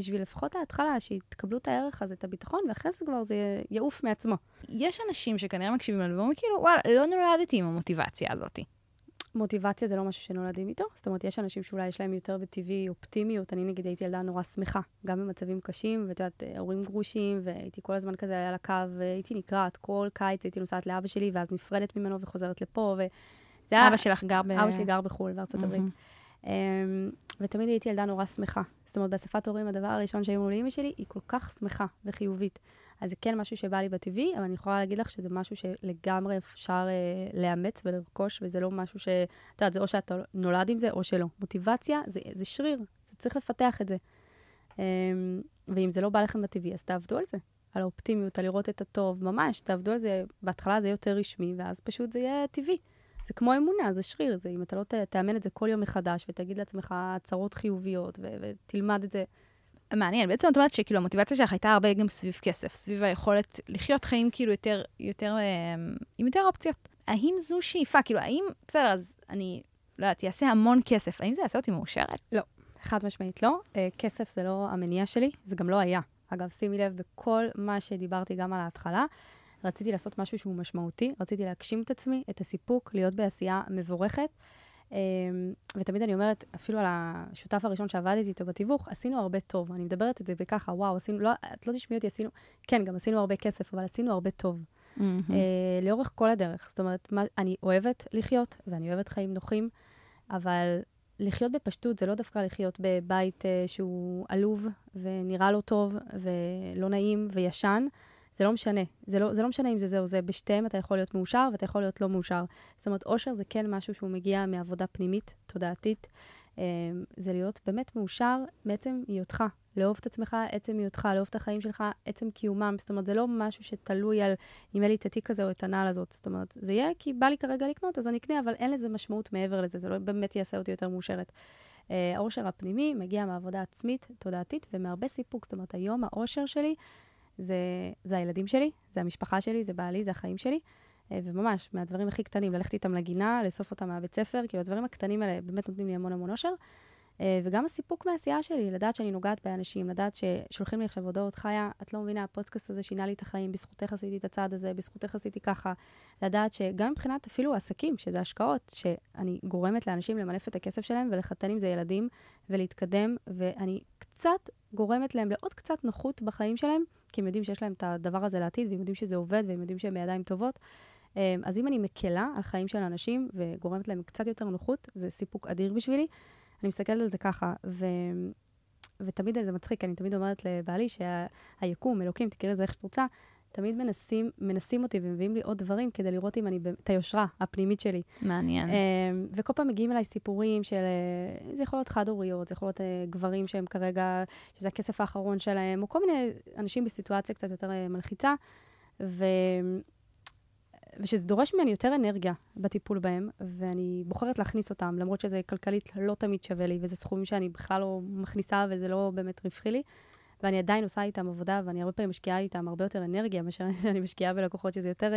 Speaker 1: בשביל לפחות ההתחלה, שתקבלו את הערך הזה, את הביטחון, ואחרי זה כבר זה יעוף מעצמו.
Speaker 3: יש אנשים שכנראה מקשיבים לנו ואומרים, כאילו, וואלה, לא נולדתי עם המוטיבציה הזאת.
Speaker 1: מוטיבציה זה לא משהו שנולדים איתו. זאת אומרת, יש אנשים שאולי יש להם יותר בטבעי אופטימיות. אני נגיד הייתי ילדה נורא שמחה, גם במצבים קשים, ואת יודעת, הורים גרושים, והייתי כל הזמן כזה על הקו, והייתי נקרעת כל קיץ, הייתי נוסעת לאבא שלי, ואז נפרדת ממנו וחוזרת לפה,
Speaker 3: וזה היה... אבא שלך גר ב...
Speaker 1: אבא שלי גר בחו"ל, בארצות הברית. Um, ותמיד הייתי ילדה נורא שמחה. זאת אומרת, באספת הורים, הדבר הראשון שהיו אומרים לאמא שלי, היא כל כך שמחה וחיובית. אז זה כן משהו שבא לי בטבעי, אבל אני יכולה להגיד לך שזה משהו שלגמרי אפשר אה, לאמץ ולרכוש, וזה לא משהו ש... את יודעת, זה או שאתה נולד עם זה או שלא. מוטיבציה זה, זה שריר, זה צריך לפתח את זה. אה, ואם זה לא בא לכם בטבעי, אז תעבדו על זה. על האופטימיות, על לראות את הטוב, ממש, תעבדו על זה. בהתחלה זה יהיה יותר רשמי, ואז פשוט זה יהיה טבעי. זה כמו אמונה, זה שריר. זה, אם אתה לא ת, תאמן את זה כל יום מחדש, ותגיד לעצמך הצהרות חיוביות, ו, ותלמד את זה,
Speaker 3: מעניין. בעצם את אומרת שכאילו המוטיבציה שלך הייתה הרבה גם סביב כסף, סביב היכולת לחיות חיים כאילו יותר, יותר, אה, עם יותר אופציות. האם זו שאיפה? כאילו, האם, בסדר, אז אני, לא יודעת, אעשה המון כסף, האם זה יעשה אותי מאושרת?
Speaker 1: לא, חד משמעית לא. Uh, כסף זה לא המניע שלי, זה גם לא היה. אגב, שימי לב, בכל מה שדיברתי גם על ההתחלה, רציתי לעשות משהו שהוא משמעותי, רציתי להגשים את עצמי, את הסיפוק, להיות בעשייה מבורכת. אמ, ותמיד אני אומרת, אפילו על השותף הראשון שעבדתי איתו בתיווך, עשינו הרבה טוב. אני מדברת את זה בככה, וואו, עשינו, לא, את לא תשמעי אותי, עשינו, כן, גם עשינו הרבה כסף, אבל עשינו הרבה טוב. Mm-hmm. לאורך כל הדרך. זאת אומרת, מה, אני אוהבת לחיות, ואני אוהבת חיים נוחים, אבל לחיות בפשטות זה לא דווקא לחיות בבית uh, שהוא עלוב, ונראה לא טוב, ולא נעים, וישן. זה לא משנה. זה לא, זה לא משנה אם זה זה או זה. בשתיהם אתה יכול להיות מאושר ואתה יכול להיות לא מאושר. זאת אומרת, אושר זה כן משהו שהוא מגיע מעבודה פנימית, תודעתית. אמ, זה להיות באמת מאושר מעצם היותך. לאהוב את עצמך, עצם היותך, לאהוב את החיים שלך, עצם קיומם. זאת אומרת, זה לא משהו שתלוי על אם יהיה לי את התיק הזה או את הנעל הזאת. זאת אומרת, זה יהיה כי בא לי כרגע לקנות, אז אני אקנה, אבל אין לזה משמעות מעבר לזה, זה לא באמת יעשה אותי יותר מאושרת. אה, האושר הפנימי מגיע מעבודה עצמית, תודעתית, ומהרבה סיפוק. זאת אומרת, היום האושר שלי זה, זה הילדים שלי, זה המשפחה שלי, זה בעלי, זה החיים שלי. אה, וממש, מהדברים הכי קטנים, ללכת איתם לגינה, לאסוף אותם מהבית ספר, כאילו הדברים הקטנים האלה באמת נותנים לי המון המון אושר. אה, וגם הסיפוק מהעשייה שלי, לדעת שאני נוגעת באנשים, לדעת ששולחים לי עכשיו הודעות, חיה, את לא מבינה, הפודקאסט הזה שינה לי את החיים, בזכותך עשיתי את הצעד הזה, בזכותך עשיתי ככה. לדעת שגם מבחינת אפילו עסקים, שזה השקעות, שאני גורמת לאנשים למנף את הכסף שלהם ולחתן עם זה ילדים ולהתקדם, ואני קצת גורמת להם לעוד קצת נוחות בחיים שלהם, כי הם יודעים שיש להם את הדבר הזה לעתיד, והם יודעים שזה עובד, והם יודעים שהם בידיים טובות. אה, אז אם אני מקלה על חיים של אנשים וגורמת להם קצת יותר נוחות, זה סיפוק אדיר בשבילי. אני מסתכלת על זה ככה, ותמיד זה מצחיק, אני תמיד אומרת לבעלי שהיקום, אלוקים, תקראי לזה איך שאת רוצה, תמיד מנסים, מנסים אותי ומביאים לי עוד דברים כדי לראות אם אני, את היושרה הפנימית שלי.
Speaker 3: מעניין.
Speaker 1: Um, וכל פעם מגיעים אליי סיפורים של, uh, זה יכול להיות חד-הוריות, זה יכול להיות uh, גברים שהם כרגע, שזה הכסף האחרון שלהם, או כל מיני אנשים בסיטואציה קצת יותר מלחיצה, ו... ושזה דורש ממני יותר אנרגיה בטיפול בהם, ואני בוחרת להכניס אותם, למרות שזה כלכלית לא תמיד שווה לי, וזה סכומים שאני בכלל לא מכניסה וזה לא באמת רווחי לי. ואני עדיין עושה איתם עבודה, ואני הרבה פעמים משקיעה איתם הרבה יותר אנרגיה מאשר שאני משקיעה בלקוחות, שזה יותר...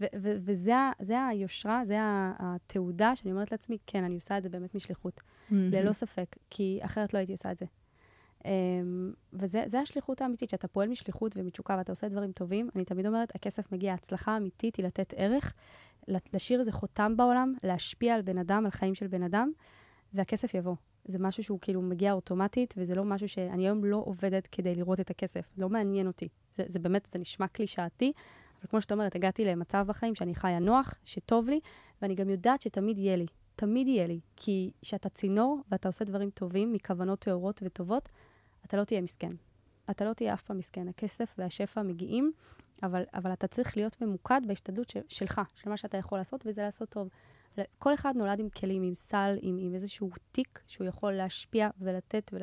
Speaker 1: ו- ו- וזה היושרה, זה התעודה שאני אומרת לעצמי, כן, אני עושה את זה באמת משליחות. Mm-hmm. ללא ספק, כי אחרת לא הייתי עושה את זה. Um, וזה השליחות האמיתית, שאתה פועל משליחות ומתשוקה ואתה עושה דברים טובים. אני תמיד אומרת, הכסף מגיע, ההצלחה האמיתית היא לתת ערך, להשאיר איזה חותם בעולם, להשפיע על בן אדם, על חיים של בן אדם, והכסף יבוא. זה משהו שהוא כאילו מגיע אוטומטית, וזה לא משהו שאני היום לא עובדת כדי לראות את הכסף. לא מעניין אותי. זה, זה באמת, זה נשמע קלישאתי, אבל כמו שאת אומרת, הגעתי למצב בחיים שאני חיה נוח, שטוב לי, ואני גם יודעת שתמיד יהיה לי. תמיד יהיה לי. כי כשאתה צינור ואתה עושה דברים טובים, מכוונות טהורות וטובות, אתה לא תהיה מסכן. אתה לא תהיה אף פעם מסכן. הכסף והשפע מגיעים, אבל, אבל אתה צריך להיות ממוקד בהשתדלות ש, שלך, של מה שאתה יכול לעשות, וזה לעשות טוב. כל אחד נולד עם כלים, עם סל, עם, עם איזשהו תיק שהוא יכול להשפיע ולתת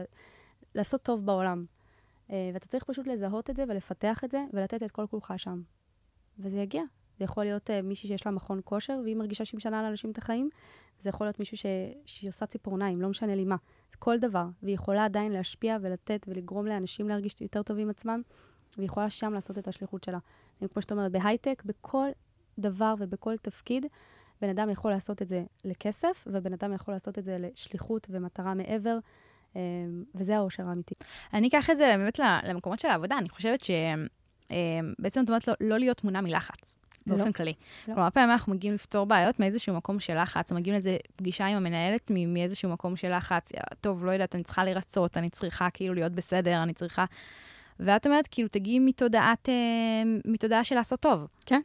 Speaker 1: ולעשות טוב בעולם. Uh, ואתה צריך פשוט לזהות את זה ולפתח את זה ולתת את כל כולך שם. וזה יגיע. זה יכול להיות uh, מישהי שיש לה מכון כושר והיא מרגישה שהיא משנה לאנשים את החיים. זה יכול להיות מישהו ש... שהיא עושה ציפורניים, לא משנה לי מה. כל דבר. והיא יכולה עדיין להשפיע ולתת ולגרום לאנשים להרגיש יותר טוב עם עצמם, והיא יכולה שם לעשות את השליחות שלה. כמו שאת אומרת, בהייטק, בכל דבר ובכל תפקיד, בן אדם יכול לעשות את זה לכסף, ובן אדם יכול לעשות את זה לשליחות ומטרה מעבר, אמ, וזה האושר האמיתי.
Speaker 3: אני אקח את זה באמת למקומות של העבודה. אני חושבת שבעצם אמ, את אומרת לא, לא להיות תמונה מלחץ. לא. באופן לא. כללי. לא. כלומר, פעמים אנחנו מגיעים לפתור בעיות מאיזשהו מקום של לחץ, מגיעים לאיזה פגישה עם המנהלת מאיזשהו מקום של לחץ, טוב, לא יודעת, אני צריכה לרצות, אני צריכה כאילו להיות בסדר, אני צריכה... ואת אומרת, כאילו, תגיעי מתודעת, אה, מתודעה של לעשות טוב.
Speaker 1: כן.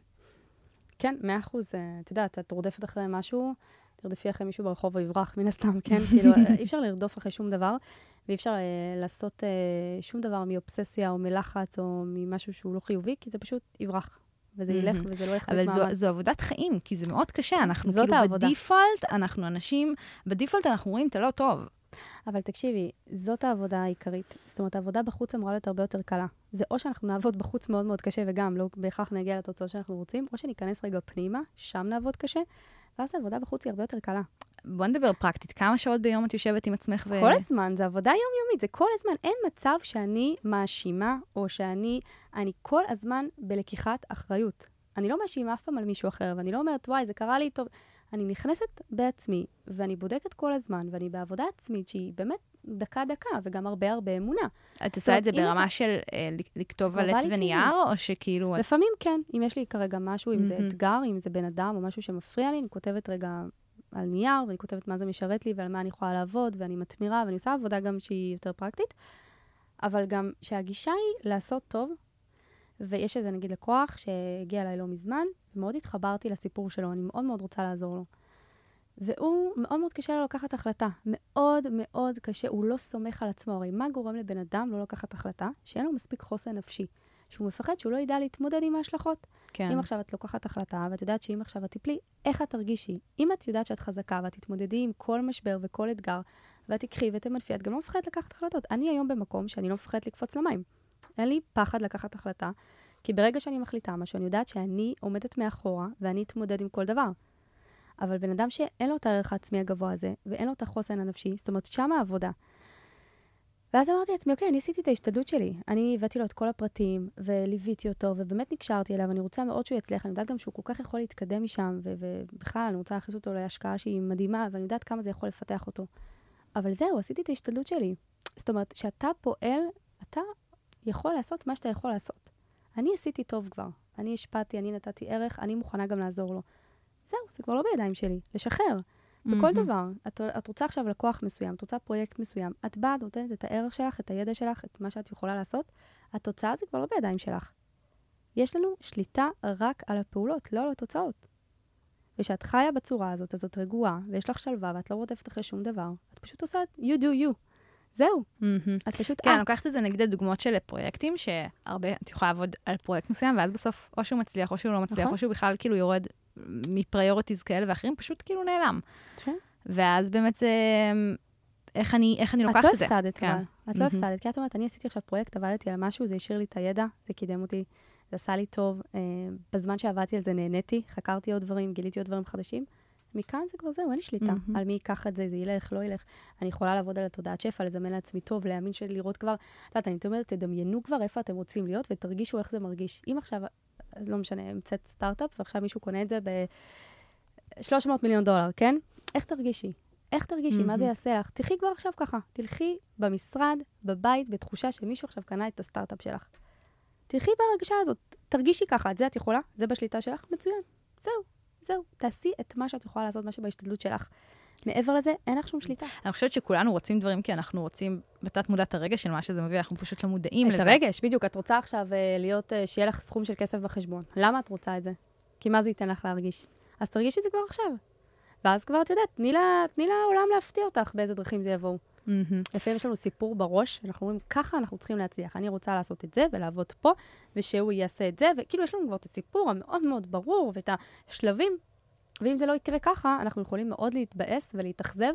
Speaker 1: כן, מאה אחוז. אה, את יודעת, את רודפת אחרי משהו, תרדפי אחרי מישהו ברחוב ויברח, מן הסתם, כן? כאילו, אי אפשר לרדוף אחרי שום דבר, ואי אפשר אה, לעשות אה, שום דבר מאובססיה או מלחץ או ממשהו שהוא לא חיובי, כי זה פשוט יברח. וזה ילך וזה לא יחזיק
Speaker 3: מעמד. אבל זו, זו עבודת חיים, כי זה מאוד קשה. אנחנו כאילו העבודה. בדיפולט, אנחנו אנשים, בדיפולט אנחנו רואים את הלא טוב.
Speaker 1: אבל תקשיבי, זאת העבודה העיקרית. זאת אומרת, העבודה בחוץ אמורה להיות הרבה יותר קלה. זה או שאנחנו נעבוד בחוץ מאוד מאוד קשה, וגם לא בהכרח נגיע לתוצאות שאנחנו רוצים, או שניכנס רגע פנימה, שם נעבוד קשה, ואז העבודה בחוץ היא הרבה יותר קלה.
Speaker 3: בוא נדבר פרקטית, כמה שעות ביום את יושבת עם עצמך ו...
Speaker 1: כל הזמן, זה עבודה יומיומית, זה כל הזמן. אין מצב שאני מאשימה, או שאני, אני כל הזמן בלקיחת אחריות. אני לא מאשימה אף פעם על מישהו אחר, ואני לא אומרת, וואי, זה קרה לי טוב. אני נכנסת בעצמי, ואני בודקת כל הזמן, ואני בעבודה עצמית שהיא באמת דקה-דקה, וגם הרבה הרבה אמונה.
Speaker 3: את עושה את זה ברמה אתה... של אה, לכתוב על עט ונייר, או שכאילו...
Speaker 1: לפעמים כן, אם יש לי כרגע משהו, אם mm-hmm. זה אתגר, אם זה בן אדם או משהו שמפריע לי, אני כותבת רגע על נייר, ואני כותבת מה זה משרת לי ועל מה אני יכולה לעבוד, ואני מתמירה, ואני עושה עבודה גם שהיא יותר פרקטית. אבל גם שהגישה היא לעשות טוב, ויש איזה, נגיד, לקוח שהגיע אליי לא מזמן, ומאוד התחברתי לסיפור שלו, אני מאוד מאוד רוצה לעזור לו. והוא, מאוד מאוד קשה לו לקחת החלטה. מאוד מאוד קשה, הוא לא סומך על עצמו. הרי מה גורם לבן אדם לא לקחת החלטה? שאין לו מספיק חוסן נפשי. שהוא מפחד שהוא לא ידע להתמודד עם ההשלכות. כן. אם עכשיו את לוקחת החלטה, ואת יודעת שאם עכשיו את תיפלי, איך את תרגישי? אם את יודעת שאת חזקה ואת תתמודדי עם כל משבר וכל אתגר, ואת תקחי ותמנפי, את גם לא מפחדת לקחת החלטות. אני היום במקום שאני לא מפחדת לקפוץ למים. אין לי פחד לקחת החלטה, כי ברגע שאני מחליטה משהו, אני יודעת שאני עומדת מאחורה ואני אתמודד עם כל דבר. אבל בן אדם שאין לו את הערך העצמי הגבוה הזה, ואין לו את החוסן הנפשי, זאת אומרת, שם העבודה. ואז אמרתי לעצמי, אוקיי, אני עשיתי את ההשתדלות שלי. אני הבאתי לו את כל הפרטים, וליוויתי אותו, ובאמת נקשרתי אליו, אני רוצה מאוד שהוא יצליח, אני יודעת גם שהוא כל כך יכול להתקדם משם, ובכלל, אני רוצה להכניס אותו להשקעה שהיא מדהימה, ואני יודעת כמה זה יכול לפתח אותו. אבל זהו, עשיתי את ההשתדלות שלי. זאת אומרת, כשאתה פועל, אתה יכול לעשות מה שאתה יכול לעשות. אני עשיתי טוב כבר. אני השפעתי, אני נתתי ערך, אני מוכנה גם לעזור לו. זהו, זה כבר לא בידיים שלי, לשחרר. בכל mm-hmm. דבר. את, את רוצה עכשיו לקוח מסוים, את רוצה פרויקט מסוים, את באה, את נותנת את הערך שלך, את הידע שלך, את מה שאת יכולה לעשות, התוצאה זה כבר לא בידיים שלך. יש לנו שליטה רק על הפעולות, לא על התוצאות. וכשאת חיה בצורה הזאת, אז את רגועה, ויש לך שלווה, ואת לא רודפת אחרי שום דבר, את פשוט עושה you do you. זהו,
Speaker 3: מהמם.
Speaker 1: את פשוט
Speaker 3: כן, אני
Speaker 1: את.
Speaker 3: לוקחת את זה נגיד לדוגמאות של פרויקטים, שהרבה, את יכולה לעבוד על פרויקט מסוים, ואז בסוף או שהוא מצליח, או שהוא לא מצליח,
Speaker 1: נכון.
Speaker 3: או שהוא בכלל כאילו יורד מ priorities כאלה ואחרים, פשוט כאילו נעלם.
Speaker 1: כן.
Speaker 3: ואז באמת זה, איך אני, איך אני
Speaker 1: את
Speaker 3: לוקחת
Speaker 1: לא
Speaker 3: את זה.
Speaker 1: הפסדת
Speaker 3: כן.
Speaker 1: אבל. את לא
Speaker 3: מהמם.
Speaker 1: הפסדת, כי את אומרת, אני עשיתי עכשיו פרויקט, עבדתי על משהו, זה השאיר לי את הידע, זה קידם אותי, זה עשה לי טוב. אה, בזמן שעבדתי על זה נהניתי, חקרתי עוד דברים, גיליתי עוד דברים חדשים. מכאן זה כבר זהו, אין לי שליטה
Speaker 3: מהמם.
Speaker 1: על מי ייקח את זה, זה ילך, לא ילך. אני יכולה לעבוד על התודעת שפע, לזמן לעצמי טוב, להאמין של לראות כבר, את יודעת, אני אומרת, תדמיינו כבר איפה אתם רוצים להיות ותרגישו איך זה מרגיש. אם עכשיו, לא משנה, המצאת סטארט-אפ ועכשיו מישהו קונה את זה ב-300 מיליון דולר, כן? איך תרגישי? איך תרגישי? מה זה. יעשה לך? תלכי כבר עכשיו ככה. תלכי במשרד, בבית, בתחושה שמישהו עכשיו קנה את הסטארט-אפ שלך. תלכי בהרגשה הזאת. תרגישי ככה, את זה את יכולה? זה בשליטה שלך? מצוין. זהו, זהו. תעשי את מה שאת יכולה לעשות, מה שבהשתדלות שלך. מעבר לזה, אין לך שום שליטה.
Speaker 3: אני חושבת שכולנו רוצים דברים כי אנחנו רוצים בתת מודעת הרגש של מה שזה מביא, אנחנו פשוט לא מודעים
Speaker 1: את
Speaker 3: לזה.
Speaker 1: הרגש, בדיוק. את רוצה עכשיו אה, להיות, אה, שיהיה לך סכום של כסף בחשבון. למה את רוצה את זה? כי מה זה ייתן לך להרגיש? אז תרגישי את זה כבר עכשיו. ואז כבר, את יודעת, תני לה- תני לעולם להפתיע אותך באיזה דרכים זה יבואו. לפעמים יש לנו סיפור בראש, אנחנו אומרים, ככה אנחנו צריכים להצליח. אני רוצה לעשות את זה ולעבוד פה, ושהוא יעשה את זה, וכאילו יש לנו כבר את הסיפור המאוד מאוד ברור ואת השלבים. ואם זה לא יקרה ככה, אנחנו יכולים מאוד להתבאס ולהתאכזב,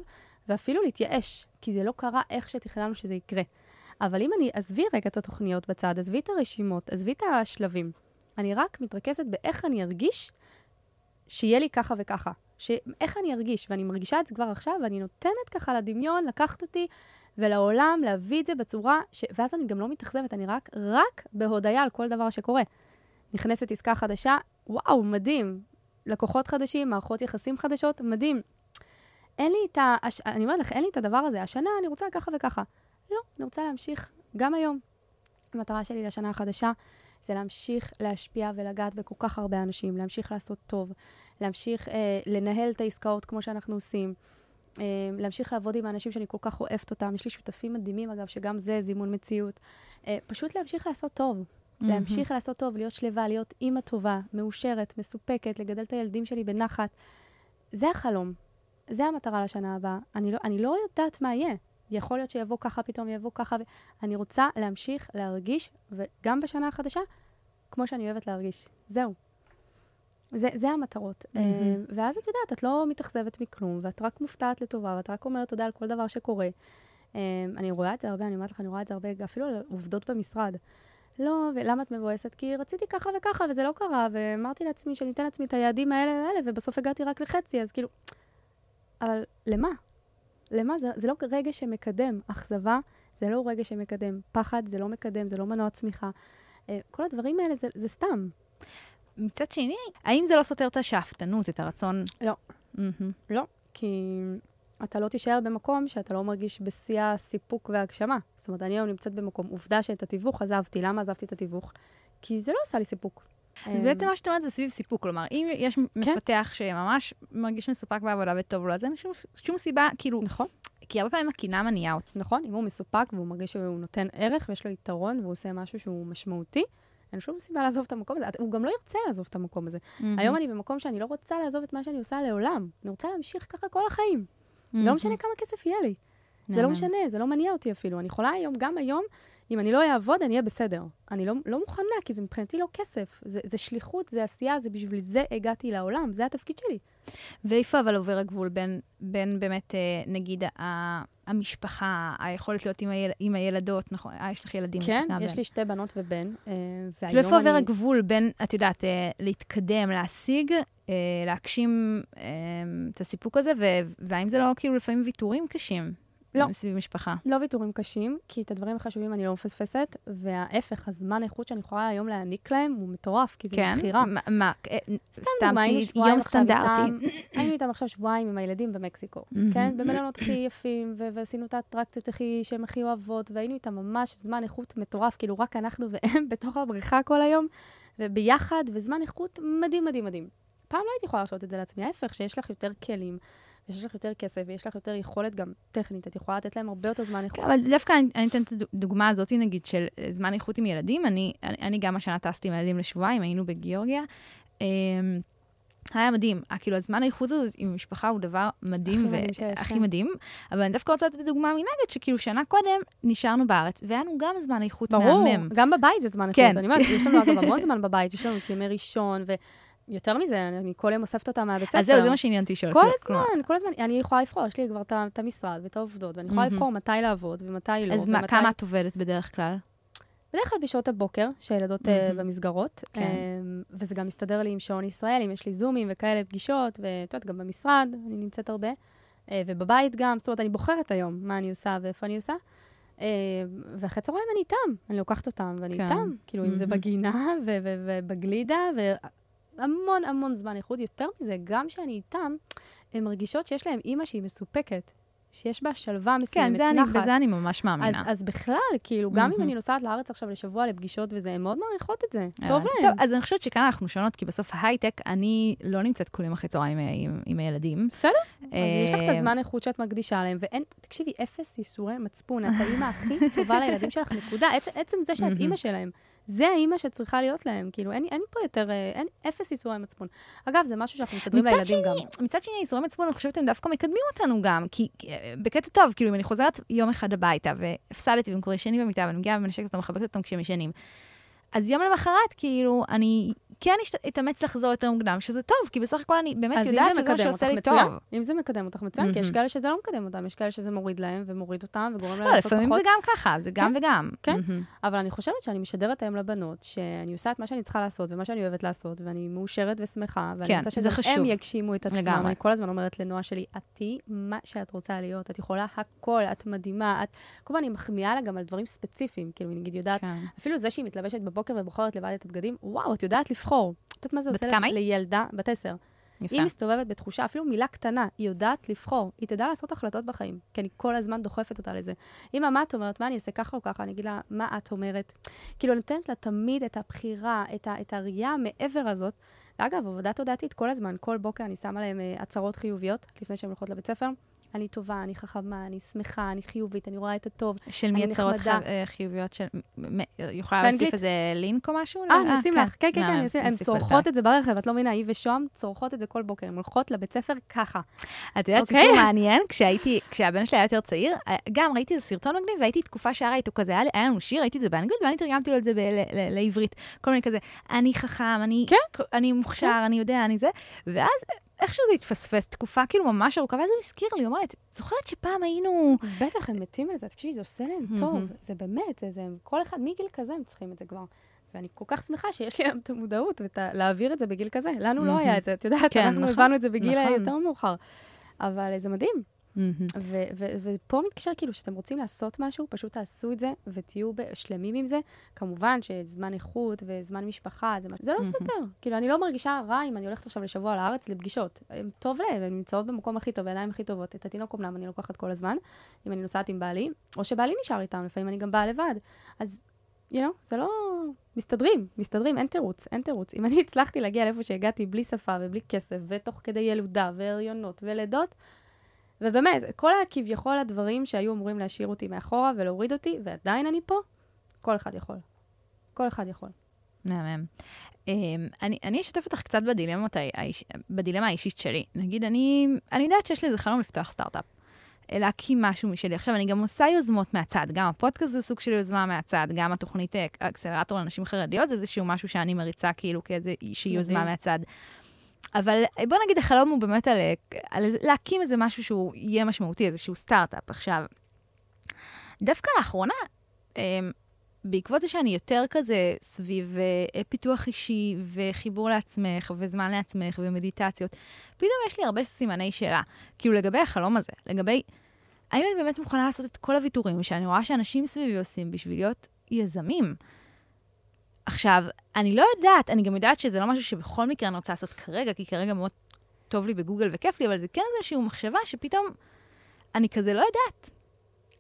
Speaker 1: ואפילו להתייאש, כי זה לא קרה איך שתכננו שזה יקרה. אבל אם אני, עזבי רגע את התוכניות בצד, עזבי את הרשימות, עזבי את השלבים. אני רק מתרכזת באיך אני ארגיש שיהיה לי ככה וככה. ש... איך אני ארגיש, ואני מרגישה את זה כבר עכשיו, ואני נותנת ככה לדמיון לקחת אותי ולעולם להביא את זה בצורה, ש... ואז אני גם לא מתאכזבת, אני רק, רק בהודיה על כל דבר שקורה. נכנסת עסקה חדשה, וואו, מדהים. לקוחות חדשים, מערכות יחסים חדשות, מדהים. אין לי את ה... הש... אני אומרת לך, אין לי את הדבר הזה. השנה אני רוצה ככה וככה. לא, אני רוצה להמשיך גם היום. המטרה שלי לשנה החדשה זה להמשיך להשפיע ולגעת בכל כך הרבה אנשים, להמשיך לעשות טוב, להמשיך אה, לנהל את העסקאות כמו שאנחנו עושים, אה, להמשיך לעבוד עם האנשים שאני כל כך אוהבת אותם. יש לי שותפים מדהימים, אגב, שגם זה זימון מציאות. אה, פשוט להמשיך לעשות טוב. להמשיך לעשות טוב, להיות שלווה, להיות אימא טובה, מאושרת, מסופקת, לגדל את הילדים שלי בנחת. זה החלום. זה המטרה לשנה הבאה. אני לא, אני לא יודעת מה יהיה. יכול להיות שיבוא ככה פתאום, יבוא ככה. ו... אני רוצה להמשיך להרגיש, וגם בשנה החדשה, כמו שאני אוהבת להרגיש. זהו. זה, זה המטרות. אה, ואז את יודעת, את לא מתאכזבת מכלום, ואת רק מופתעת לטובה, ואת רק אומרת תודה על כל דבר שקורה. אה, אני רואה את זה הרבה, אני אומרת לך, אני רואה את זה הרבה, אפילו על עובדות במשרד. לא, ולמה את מבואסת? כי רציתי ככה וככה, וזה לא קרה, ואמרתי לעצמי שאני אתן לעצמי את היעדים האלה והאלה, ובסוף הגעתי רק לחצי, אז כאילו... אבל למה? למה? זה, זה לא רגע שמקדם. אכזבה זה לא רגע שמקדם. פחד זה לא מקדם, זה לא מנוע צמיחה. אה, כל הדברים האלה זה, זה סתם.
Speaker 3: מצד שני, האם זה לא סותר את השאפתנות, את הרצון?
Speaker 1: לא.
Speaker 3: מהמם.
Speaker 1: לא, כי אתה לא תישאר במקום שאתה לא מרגיש בשיא הסיפוק וההגשמה. זאת אומרת, אני היום נמצאת במקום, עובדה שאת התיווך עזבתי. למה עזבתי את התיווך? כי זה לא עשה לי סיפוק.
Speaker 3: אז
Speaker 1: אמ,
Speaker 3: בעצם מה שאת אומרת זה סביב סיפוק. כלומר, אם יש מפתח שממש מרגיש מסופק בעבודה וטוב לו, אז אין שום- שום סיבה, כאילו,
Speaker 1: נכון,
Speaker 3: כי הרבה פעמים הקנאה מניעה אותי.
Speaker 1: נכון. אם הוא מסופק והוא מרגיש שהוא נותן ערך ויש לו יתרון והוא עושה משהו שהוא משמעותי, אין שום סיבה לעזוב את המקום הזה. הוא גם לא ירצה לעזוב את המקום הזה. היום אני במקום שאני לא רוצה לעזוב את מה שאני עושה לעולם. אני רוצה להמשיך ככה כל החיים. לא משנה כמה כסף יהיה לי. זה לא. משנה, זה לא מניע אותי אפילו. אני יכולה היום, גם היום, אם אני לא אעבוד, אני אהיה בסדר. אני לא, לא מוכנה, כי זה מבחינתי לא כסף. זה, זה שליחות, זה עשייה, זה בשביל זה הגעתי לעולם, זה התפקיד שלי.
Speaker 3: ואיפה אבל עובר הגבול בין, בין באמת, אה, נגיד, ה- המשפחה, היכולת להיות עם, היל, עם הילדות, נכון? אה, יש לך ילדים,
Speaker 1: כן, יש
Speaker 3: בן.
Speaker 1: לי שתי בנות ובן, אה,
Speaker 3: כאילו, איפה עובר. הגבול בין, את יודעת, אה, להתקדם, להשיג, אה, להגשים את הסיפוק הזה, ו- והאם זה לא כאילו לפעמים ויתורים קשים?
Speaker 1: לא.
Speaker 3: סביב משפחה.
Speaker 1: לא ויתורים קשים, כי את הדברים החשובים אני לא מפספסת, וההפך, הזמן איכות שאני יכולה היום להעניק להם הוא מטורף, כי זה
Speaker 3: כן?
Speaker 1: בחירה.
Speaker 3: מה- מה, אה,
Speaker 1: סתם
Speaker 3: יום סטנדרטי.
Speaker 1: היינו איתם עכשיו שבועיים עם הילדים במקסיקו. כן? במלונות הכי יפים, ועשינו את האטרקציות הכי, שהן הכי אוהבות, והיינו איתם ממש זמן איכות מטורף, כאילו רק אנחנו והם בתוך הבריכה כל היום, וביחד, וזמן איכות מדהים, מדהים, מדהים. פעם לא הייתי יכולה להרשות את זה לעצמי, ההפך, שיש לך יותר כלים, ויש לך יותר כסף, ויש לך יותר יכולת גם טכנית, את יכולה לתת להם הרבה יותר זמן איכות.
Speaker 3: כן, אבל דווקא אני, אני אתן את הדוגמה הזאת, נגיד, של אה, זמן איכות עם ילדים. אני, אני, אני גם השנה טסתי עם הילדים לשבועיים, היינו בגיאורגיה. אמ, היה מדהים. אה, כאילו, הזמן האיכות הזה עם המשפחה הוא דבר מדהים.
Speaker 1: הכי מדהים שיש,
Speaker 3: הכי
Speaker 1: כן.
Speaker 3: מדהים. אבל אני דווקא רוצה לתת דוגמה מנגד, שכאילו שנה קודם נשארנו בארץ, והיה לנו גם זמן איכות
Speaker 1: ברור,
Speaker 3: מהמם.
Speaker 1: גם בבית זה זמן איכות.
Speaker 3: כן.
Speaker 1: אני אומרת, יש לנו אגב המון זמן בבית, יש לנו ימי ראשון, ויותר מזה, אני כל יום אוספת אותה מהבית ספר.
Speaker 3: אז זהו, זה מה שעניין אותי לשאול.
Speaker 1: כל
Speaker 3: כאילו,
Speaker 1: הזמן, כל הזמן, אני יכולה לבחור, יש לי כבר את המשרד ואת העובדות, ואני יכולה
Speaker 3: מהמם.
Speaker 1: לבחור מתי לעבוד ומתי לא.
Speaker 3: אז כמה את עובדת בדרך כלל?
Speaker 1: בדרך כלל בשעות הבוקר, שהילדות
Speaker 3: מהמם.
Speaker 1: במסגרות,
Speaker 3: כן.
Speaker 1: אה, וזה גם מסתדר לי עם שעון ישראל, אם יש לי זומים וכאלה פגישות, ואת יודעת, גם במשרד, אני נמצאת הרבה, אה, ובבית גם, זאת אומרת, אני בוחרת היום מה אני עושה ואיפה אני עושה. אה, ואחרי צהריים אני איתם, אני לוקחת אותם ואני
Speaker 3: כן.
Speaker 1: איתם, כאילו, אם זה
Speaker 3: מהמם.
Speaker 1: בגינה ובגלידה, והמון המון זמן איכות. יותר מזה, גם כשאני איתם, הן מרגישות שיש להן אימא שהיא מסופקת, שיש בה שלווה
Speaker 3: כן,
Speaker 1: מסוימת,
Speaker 3: זה אני,
Speaker 1: נחת.
Speaker 3: בזה אני ממש
Speaker 1: אז,
Speaker 3: מאמינה.
Speaker 1: אז בכלל, כאילו, גם אם
Speaker 3: מהמם.
Speaker 1: אני נוסעת לארץ עכשיו לשבוע לפגישות וזה, הן מאוד מעריכות את זה. טוב
Speaker 3: הבנתי.
Speaker 1: להן.
Speaker 3: טוב, אז אני חושבת שכאן אנחנו שונות, כי בסוף ההייטק, אני לא נמצאת כל יום אחרי צהריים אה, עם, עם הילדים.
Speaker 1: בסדר, אז יש לך את
Speaker 3: אה,
Speaker 1: הזמן איכות שאת מקדישה להם, ואין, תקשיבי, אפס ייסורי מצפון. את האימא הכי טובה לילדים שלך, נקודה. עצם, עצם זה שאת
Speaker 3: מהמם.
Speaker 1: אימא שלהם, זה האימא שצריכה להיות להם. כאילו, אין, אין פה יותר, אה, אין אפס ייסורי מצפון. אגב, זה משהו שאנחנו משדרים לילדים גם.
Speaker 3: שני, מצד שני, ייסורי מצפון, אני חושבת, הם דווקא מקדמים אותנו גם, כי כי, אה, בקטע טוב, כאילו, אם אני חוזרת יום אחד הביתה, והפסדתי, והם כבר ישנים במיטה, ואני מגיעה ומנשקת אותם, מחבקת אותם כשהם ישנים, אז יום למחרת, כאילו, אני כן אתאמץ לחזור יותר מוקדם, שזה טוב, כי בסך הכל אני באמת יודעת
Speaker 1: זה
Speaker 3: שזה מה שעושה לי
Speaker 1: מצוין,
Speaker 3: טוב.
Speaker 1: אם זה מקדם אותך מצוין, כי יש. כאלה שזה לא מקדם אותם, יש כאלה שזה מוריד להם ומוריד אותם וגורם להם
Speaker 3: לא,
Speaker 1: לעשות
Speaker 3: לפעמים
Speaker 1: פחות.
Speaker 3: זה גם ככה, זה גם וגם.
Speaker 1: כן.
Speaker 3: מהמם.
Speaker 1: אבל אני חושבת שאני משדרת היום לבנות, שאני עושה את מה שאני צריכה לעשות ומה שאני אוהבת לעשות, ואני מאושרת ושמחה, ואני
Speaker 3: כן,
Speaker 1: רוצה
Speaker 3: זה
Speaker 1: שגם
Speaker 3: חשוב.
Speaker 1: הם יגשימו את עצמם.
Speaker 3: לגמרי.
Speaker 1: אני כל הזמן אומרת לנועה שלי, את תהיי מה שאת רוצה להיות, את יכולה הכל, את מדהימה, את... כל הזמן אני מחמיאה לה גם על דברים ספציפיים, כאילו, נגיד יודעת,
Speaker 3: כן.
Speaker 1: אפילו זה שהיא מתלבשת בבוקר ובוחרת לבד את הבגדים, וואו, את יודעת לבחור. את יודעת מה זה עושה
Speaker 3: כמה?
Speaker 1: לילדה, בת עשר.
Speaker 3: יפה.
Speaker 1: היא מסתובבת בתחושה, אפילו מילה קטנה, היא יודעת לבחור. היא תדע לעשות החלטות בחיים, כי אני כל הזמן דוחפת אותה לזה. אמא, מה את אומרת? מה אני אעשה ככה או ככה? אני אגיד לה, מה את אומרת? כאילו, אני נותנת לה תמיד את הבחירה, את, ה, את הראייה המעבר הזאת. ואגב, עבודה תודעתית כל הזמן, כל בוקר אני שמה להם uh, הצהרות חיוביות, לפני שהן הולכות לבית ספר. אני טובה, אני חכמה, אני שמחה, אני חיובית, אני רואה את הטוב.
Speaker 3: של מי
Speaker 1: אני
Speaker 3: הצהרות
Speaker 1: נחמדה.
Speaker 3: חי- אה, חיוביות של... יכולה. להוסיף איזה לינק או משהו?
Speaker 1: אה, אני אשים לך, כן, כן, כן, אני אשים, הן צורכות. את זה ברכב, את לא מבינה, היא ושוהם צורכות את זה כל בוקר, הן הולכות לבית ספר ככה.
Speaker 3: את יודעת,
Speaker 1: אוקיי.
Speaker 3: סיפור מעניין, כשהייתי, כשהבן שלי היה יותר צעיר, אה, גם ראיתי איזה סרטון מגניב, והייתי תקופה שרה איתו כזה, היה לנו שיר, ראיתי את זה באנגלית, ואני תרגמתי לו את זה לעברית. כל מיני כזה, אני חכם, אני
Speaker 1: כן.
Speaker 3: אני מוכשר, אני יודע, אני זה. ואז איכשהו זה התפספס, תקופה כאילו ממש ארוכה, ואז הוא הזכיר לי, הוא אמר "את זוכרת שפעם היינו...
Speaker 1: בטח, הם מתים על זה. תקשיבי, זה עושה להם טוב. זה באמת, זה, זה, כל אחד, מגיל כזה הם צריכים את זה כבר. ואני כל כך שמחה שיש לי היום את המודעות ולהעביר את זה בגיל כזה. לנו לא. היה את זה, את יודעת,
Speaker 3: כן,
Speaker 1: אנחנו
Speaker 3: נכון,
Speaker 1: הבנו את זה בגיל
Speaker 3: נכון.
Speaker 1: יותר מאוחר. אבל זה מדהים. ו- ו- ופה מתקשר כאילו, שאתם רוצים לעשות משהו, פשוט תעשו את זה ותהיו שלמים עם זה. כמובן שזמן איכות וזמן משפחה, זה, זה לא. סותר. כאילו, אני לא מרגישה רע אם אני הולכת עכשיו לשבוע לארץ לפגישות. הם טוב להם, הן נמצאות במקום הכי טוב, בידיים הכי טובות. את התינוק אמנם אני לוקחת כל הזמן, אם אני נוסעת עם בעלי, או שבעלי נשאר איתם, לפעמים אני גם באה לבד. אז, you know, זה לא... מסתדרים, מסתדרים, אין תירוץ, אין תירוץ. אם אני הצלחתי להגיע לאיפה שהגעתי בלי שפה ובלי כסף, ותוך כדי ילודה והריונות ולידות, ובאמת, כל הכביכול הדברים שהיו אמורים להשאיר אותי מאחורה ולהוריד אותי, ועדיין אני פה, כל אחד יכול. כל אחד יכול.
Speaker 3: מהמם. Um, אני, אני אשתף אותך קצת בדילמות, האיש, בדילמה האישית שלי. נגיד, אני, אני יודעת שיש לי איזה חלום לפתוח סטארט-אפ. להקים משהו משלי. עכשיו, אני גם עושה יוזמות מהצד. גם הפודקאסט זה סוג של יוזמה מהצד, גם התוכנית אה, אקסלרטור לנשים חרדיות זה איזשהו משהו שאני מריצה כאילו כאיזושהי יוזמה. מהצד. אבל אה, בוא נגיד, החלום הוא באמת על, אה, על להקים איזה משהו שהוא יהיה משמעותי, איזשהו סטארט-אפ. עכשיו, דווקא לאחרונה, אה, בעקבות זה שאני יותר כזה סביב אה, פיתוח אישי וחיבור לעצמך וזמן לעצמך ומדיטציות, פתאום יש לי הרבה סימני שאלה. כאילו לגבי החלום הזה, לגבי האם אני באמת מוכנה לעשות את כל הוויתורים שאני רואה שאנשים סביבי עושים בשביל להיות יזמים. עכשיו, אני לא יודעת, אני גם יודעת שזה לא משהו שבכל מקרה אני רוצה לעשות כרגע, כי כרגע מאוד טוב לי בגוגל וכיף לי, אבל זה כן איזושהי מחשבה שפתאום אני כזה לא יודעת.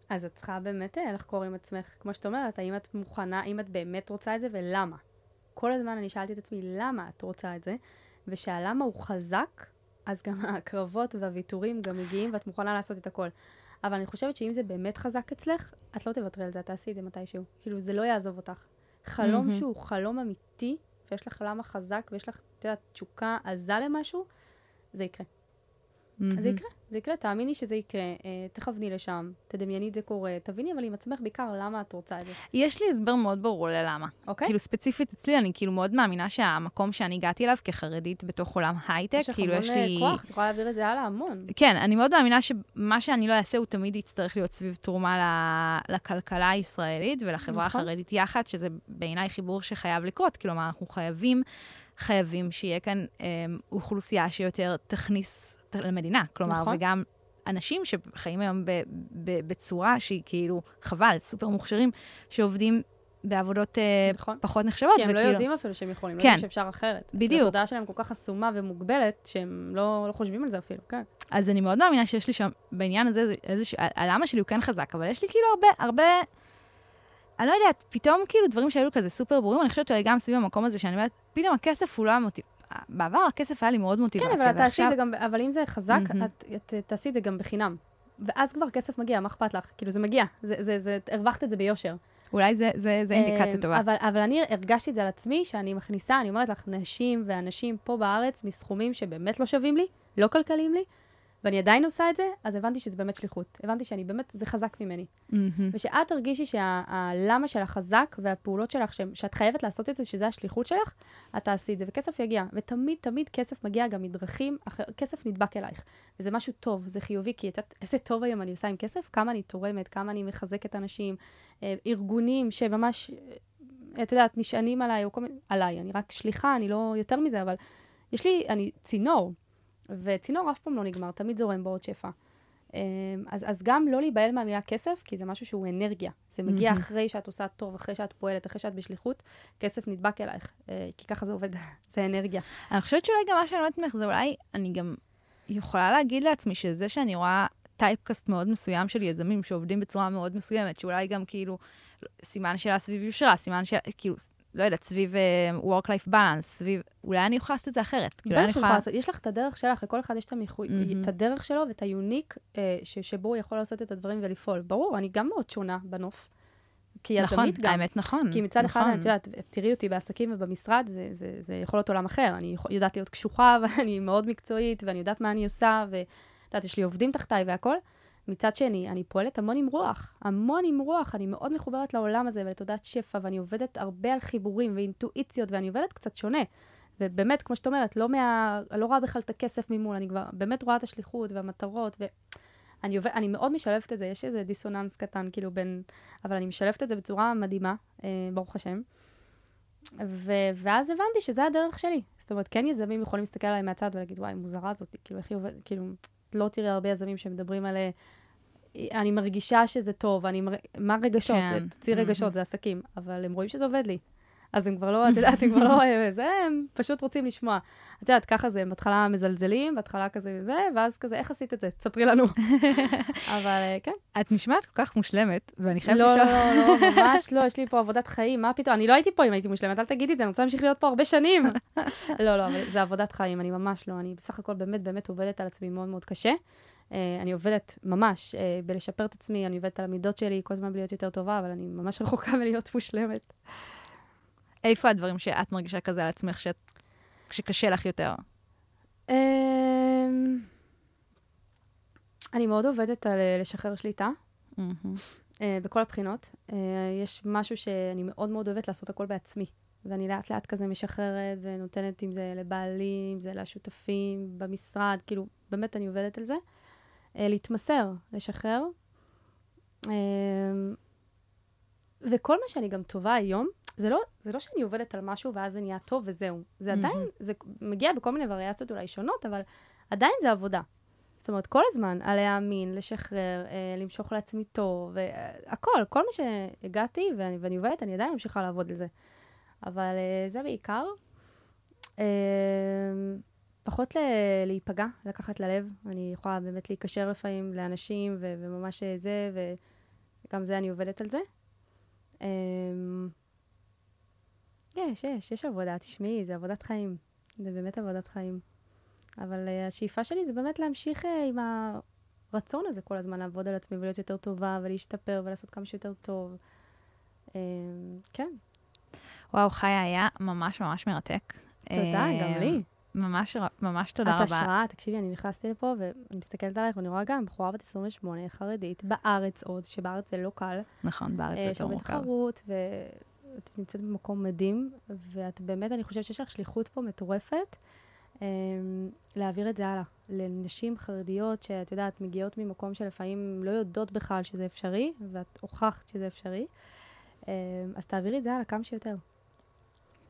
Speaker 1: אז את צריכה באמת אה, לחקור עם עצמך, כמו שאת אומרת, האם את מוכנה, האם את באמת רוצה את זה ולמה. כל הזמן אני שאלתי את עצמי, למה את רוצה את זה? ושהלמה הוא חזק, אז גם הקרבות והוויתורים גם מגיעים ואת מוכנה לעשות את הכל. אבל אני חושבת שאם זה באמת חזק אצלך, את לא תוותרי על זה, את תעשי את זה מתישהו. כאילו, זה לא יעזוב אותך. חלום
Speaker 3: מהמם.
Speaker 1: שהוא חלום אמיתי ויש לך עולם חזק, ויש לך, את יודעת, תשוקה עזה למשהו, זה יקרה. זה יקרה, זה יקרה, תאמיני שזה יקרה, אה, תכווני לשם, תדמייני את זה קורה, תביני אבל עם עצמך בעיקר למה את רוצה את זה,
Speaker 3: יש לי הסבר מאוד ברור ללמה.
Speaker 1: אוקיי?
Speaker 3: כאילו, ספציפית אצלי, אני כאילו מאוד מאמינה שהמקום שאני הגעתי אליו כחרדית בתוך עולם הייטק,
Speaker 1: יש לך
Speaker 3: כאילו,
Speaker 1: המון
Speaker 3: יש
Speaker 1: אה,
Speaker 3: לי...
Speaker 1: כוח, את יכולה להעביר את זה הלאה המון.
Speaker 3: כן, אני מאוד מאמינה שמה שאני לא אעשה, הוא תמיד יצטרך להיות סביב תרומה ל- לכלכלה הישראלית ולחברה
Speaker 1: נכון.
Speaker 3: החרדית יחד, שזה בעיניי חיבור שחייב לקרות. כלומר, אנחנו חייבים, חייבים שיהיה כאן אה, אוכלוסייה שיותר תכניס למדינה. כלומר,
Speaker 1: נכון.
Speaker 3: וגם אנשים שחיים היום ב- ב- בצורה שהיא כאילו, חבל, סופר מוכשרים, שעובדים בעבודות אה,
Speaker 1: נכון.
Speaker 3: פחות נחשבות.
Speaker 1: כי הם לא
Speaker 3: וכאילו-
Speaker 1: יודעים אפילו שהם יכולים, לא
Speaker 3: כן.
Speaker 1: יודעים שאפשר אחרת.
Speaker 3: בדיוק.
Speaker 1: התודעה שלהם כל כך חסומה ומוגבלת, שהם לא לא חושבים על זה אפילו, כן.
Speaker 3: אז אני מאוד מאמינה שיש לי שם, בעניין הזה, זה איזשהו, הלמה שלי הוא כן חזק, אבל יש לי כאילו הרבה, הרבה, אני לא יודעת, פתאום כאילו דברים שהיו כזה סופר ברורים, אני חושבת אולי גם סביב המקום הזה, שאני אומרת, פתאום הכסף הוא לא המוטיב... בעבר הכסף היה לי מאוד
Speaker 1: כן,
Speaker 3: מוטיבציה,
Speaker 1: אבל את תעשי
Speaker 3: ועכשיו-
Speaker 1: את זה גם, אבל אם זה חזק,
Speaker 3: מהמם.
Speaker 1: את את תעשי את זה גם בחינם. ואז כבר כסף מגיע, מה אכפת לך? כאילו, זה מגיע. זה- זה- זה- הרווחת את זה ביושר.
Speaker 3: אולי זה, זה, זה אינדיקציה
Speaker 1: אה,
Speaker 3: טובה.
Speaker 1: אבל, אבל אני הרגשתי את זה על עצמי, שאני מכניסה, אני אומרת לך, נשים ואנשים פה בארץ מסכומים שבאמת לא שווים לי, לא כלכליים לי, ואני עדיין עושה את זה, אז הבנתי שזה באמת שליחות. הבנתי שאני באמת, זה חזק ממני.
Speaker 3: מהמם.
Speaker 1: ושאת תרגישי שהלמה שלך חזק, והפעולות שלך, ש- שאת חייבת לעשות את זה, שזה השליחות שלך, את תעשי את זה, וכסף יגיע. ותמיד, תמיד כסף מגיע גם מדרכים, אחר, כסף נדבק אלייך. וזה משהו טוב, זה חיובי, כי את יודעת איזה טוב היום אני עושה עם כסף? כמה אני תורמת, כמה אני מחזקת אנשים, אה, ארגונים שממש, אה, את יודעת, נשענים עליי, או כל מיני, עליי, אני רק שליחה, אני לא יותר מזה, אבל יש לי, אני צינור, וצינור אף פעם לא נגמר, תמיד זורם בו עוד שפע. אמ, אז, אז גם לא להיבהל מהמילה כסף, כי זה משהו שהוא אנרגיה. זה מגיע
Speaker 3: מהמם.
Speaker 1: אחרי שאת עושה טוב, אחרי שאת פועלת, אחרי שאת בשליחות, כסף נדבק אלייך, אה, כי ככה זה עובד, זה אנרגיה.
Speaker 3: אני חושבת שאולי גם מה שאני אומרת ממך, זה אולי, אני גם יכולה להגיד לעצמי שזה שאני רואה typecast מאוד מסוים של יזמים שעובדים בצורה מאוד מסוימת, שאולי גם כאילו סימן שאלה סביב יושרה, סימן שאלה, כאילו, לא יודעת, סביב uh, work-life balance, סביב, אולי אני יכולה לעשות את זה אחרת. כאילו,
Speaker 1: בטח
Speaker 3: אני
Speaker 1: יכולה לעשות, יש לך את הדרך שלך, לכל אחד יש את, המחו...
Speaker 3: מהמם.
Speaker 1: את הדרך שלו ואת ה unique אה, ש... שבו הוא יכול לעשות את הדברים ולפעול. ברור, אני גם מאוד שונה בנוף. כי
Speaker 3: נכון,
Speaker 1: גם.
Speaker 3: האמת נכון.
Speaker 1: כי מצד אחד,
Speaker 3: נכון.
Speaker 1: את יודעת, תראי אותי בעסקים ובמשרד, זה, זה, זה יכול להיות עולם אחר. אני יכול- יודעת להיות קשוחה, ואני מאוד מקצועית, ואני יודעת מה אני עושה, ואת יודעת, יש לי עובדים תחתיי והכול. מצד שני, אני פועלת המון עם רוח, המון עם רוח, אני מאוד מחוברת לעולם הזה ולתודעת שפע, ואני עובדת הרבה על חיבורים ואינטואיציות, ואני עובדת קצת שונה. ובאמת, כמו שאת אומרת, לא מה... לא רואה בכלל את הכסף ממול, אני כבר באמת רואה את השליחות והמטרות, ואני עובד, אני מאוד משלבת את זה, יש איזה דיסוננס קטן, כאילו, בין... אבל אני משלבת את זה בצורה מדהימה, אה, ברוך השם. ו... ואז הבנתי שזה הדרך שלי. זאת אומרת, כן יזמים יכולים להסתכל עליי מהצד ולהגיד, וואי, מוזרה זאת, כאילו, איך היא עובדת, כאילו, לא תראי הרבה יזמים שמדברים על... אני מרגישה שזה טוב, אני... מר... מה רגשות?
Speaker 3: כן.
Speaker 1: תוציא רגשות,
Speaker 3: מהמם.
Speaker 1: זה עסקים. אבל הם רואים שזה עובד לי. אז הם כבר לא, את יודעת, הם כבר לא... זה, הם פשוט רוצים לשמוע. את יודעת, ככה זה, הם בהתחלה מזלזלים, בהתחלה כזה וזה, ואז כזה, איך עשית את זה? תספרי לנו. אבל אה, כן.
Speaker 3: את נשמעת כל כך מושלמת, ואני חייבת
Speaker 1: לא,
Speaker 3: לשאול...
Speaker 1: לא, לא, לא, ממש לא, יש לי פה עבודת חיים, מה פתאום? אני לא הייתי פה אם הייתי מושלמת, אל תגידי את זה, אני רוצה להמשיך להיות פה הרבה שנים. לא, לא, אבל זה עבודת חיים, אני ממש לא, אני בסך הכל באמת באמת עובדת על עצמי מאוד מאוד קשה. אה, אני עובדת ממש אה, בלשפר את עצמי, אני עובדת על המידות שלי, כל הזמן בלהיות יותר טובה, אבל אני ממש רחוקה מלהיות מושלמת.
Speaker 3: איפה הדברים שאת מרגישה כזה על עצמך, שאת... שקשה לך יותר?
Speaker 1: אמ, אני מאוד עובדת על אה, לשחרר שליטה. אה, בכל הבחינות. אה, יש משהו שאני מאוד מאוד אוהבת לעשות הכל בעצמי. ואני לאט לאט כזה משחררת ונותנת אם זה לבעלי, אם זה לשותפים, במשרד, כאילו, באמת אני עובדת על זה. להתמסר, לשחרר. אה, וכל מה שאני גם טובה היום, זה לא, זה לא שאני עובדת על משהו ואז זה נהיה טוב וזהו. זה עדיין,
Speaker 3: מהמם.
Speaker 1: זה מגיע בכל מיני וריאציות אולי שונות, אבל עדיין זה עבודה. זאת אומרת, כל הזמן, על להאמין, לשחרר, אה, למשוך לעצמי טוב, אה, הכל, כל מה שהגעתי ואני, ואני עובדת, אני עדיין ממשיכה לעבוד על זה. אבל אה, זה בעיקר. אה, פחות ל- להיפגע, לקחת ללב. אני יכולה באמת להיקשר לפעמים לאנשים, ו- וממש אה, זה, וגם זה אני עובדת על זה. יש, יש, יש עבודה, תשמעי, זה עבודת חיים. זה באמת עבודת חיים. אבל uh, השאיפה שלי זה באמת להמשיך uh, עם הרצון הזה כל הזמן, לעבוד על עצמי ולהיות יותר טובה ולהשתפר ולעשות כמה שיותר טוב. Uh, כן.
Speaker 3: וואו, חיה, היה ממש ממש מרתק.
Speaker 1: תודה, גם לי.
Speaker 3: ממש, ממש תודה
Speaker 1: את
Speaker 3: רבה.
Speaker 1: השראה, תקשיבי, אני נכנסתי לפה ואני מסתכלת עלייך ואני רואה גם בחורה בת 28, חרדית, בארץ עוד, שבארץ זה לא קל.
Speaker 3: נכון, בארץ זה
Speaker 1: אה, יש
Speaker 3: יותר
Speaker 1: הרבה
Speaker 3: מורכב.
Speaker 1: תחרות, ואת נמצאת במקום מדהים, ואת באמת, אני חושבת שיש לך שליחות פה מטורפת, אה, להעביר את זה הלאה. לנשים חרדיות שאת יודעת, מגיעות ממקום שלפעמים לא יודעות בכלל שזה אפשרי, ואת הוכחת שזה אפשרי. אה, אז תעבירי את זה הלאה כמה שיותר.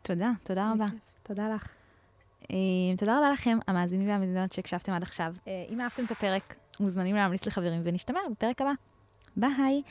Speaker 3: תודה, תודה רבה.
Speaker 1: תודה לך.
Speaker 3: אה, תודה רבה לכם, המאזינים והמאזינות שהקשבתם עד עכשיו. אה, אם אהבתם את הפרק, מוזמנים להמליץ לחברים, ונשתמע בפרק הבא. ביי.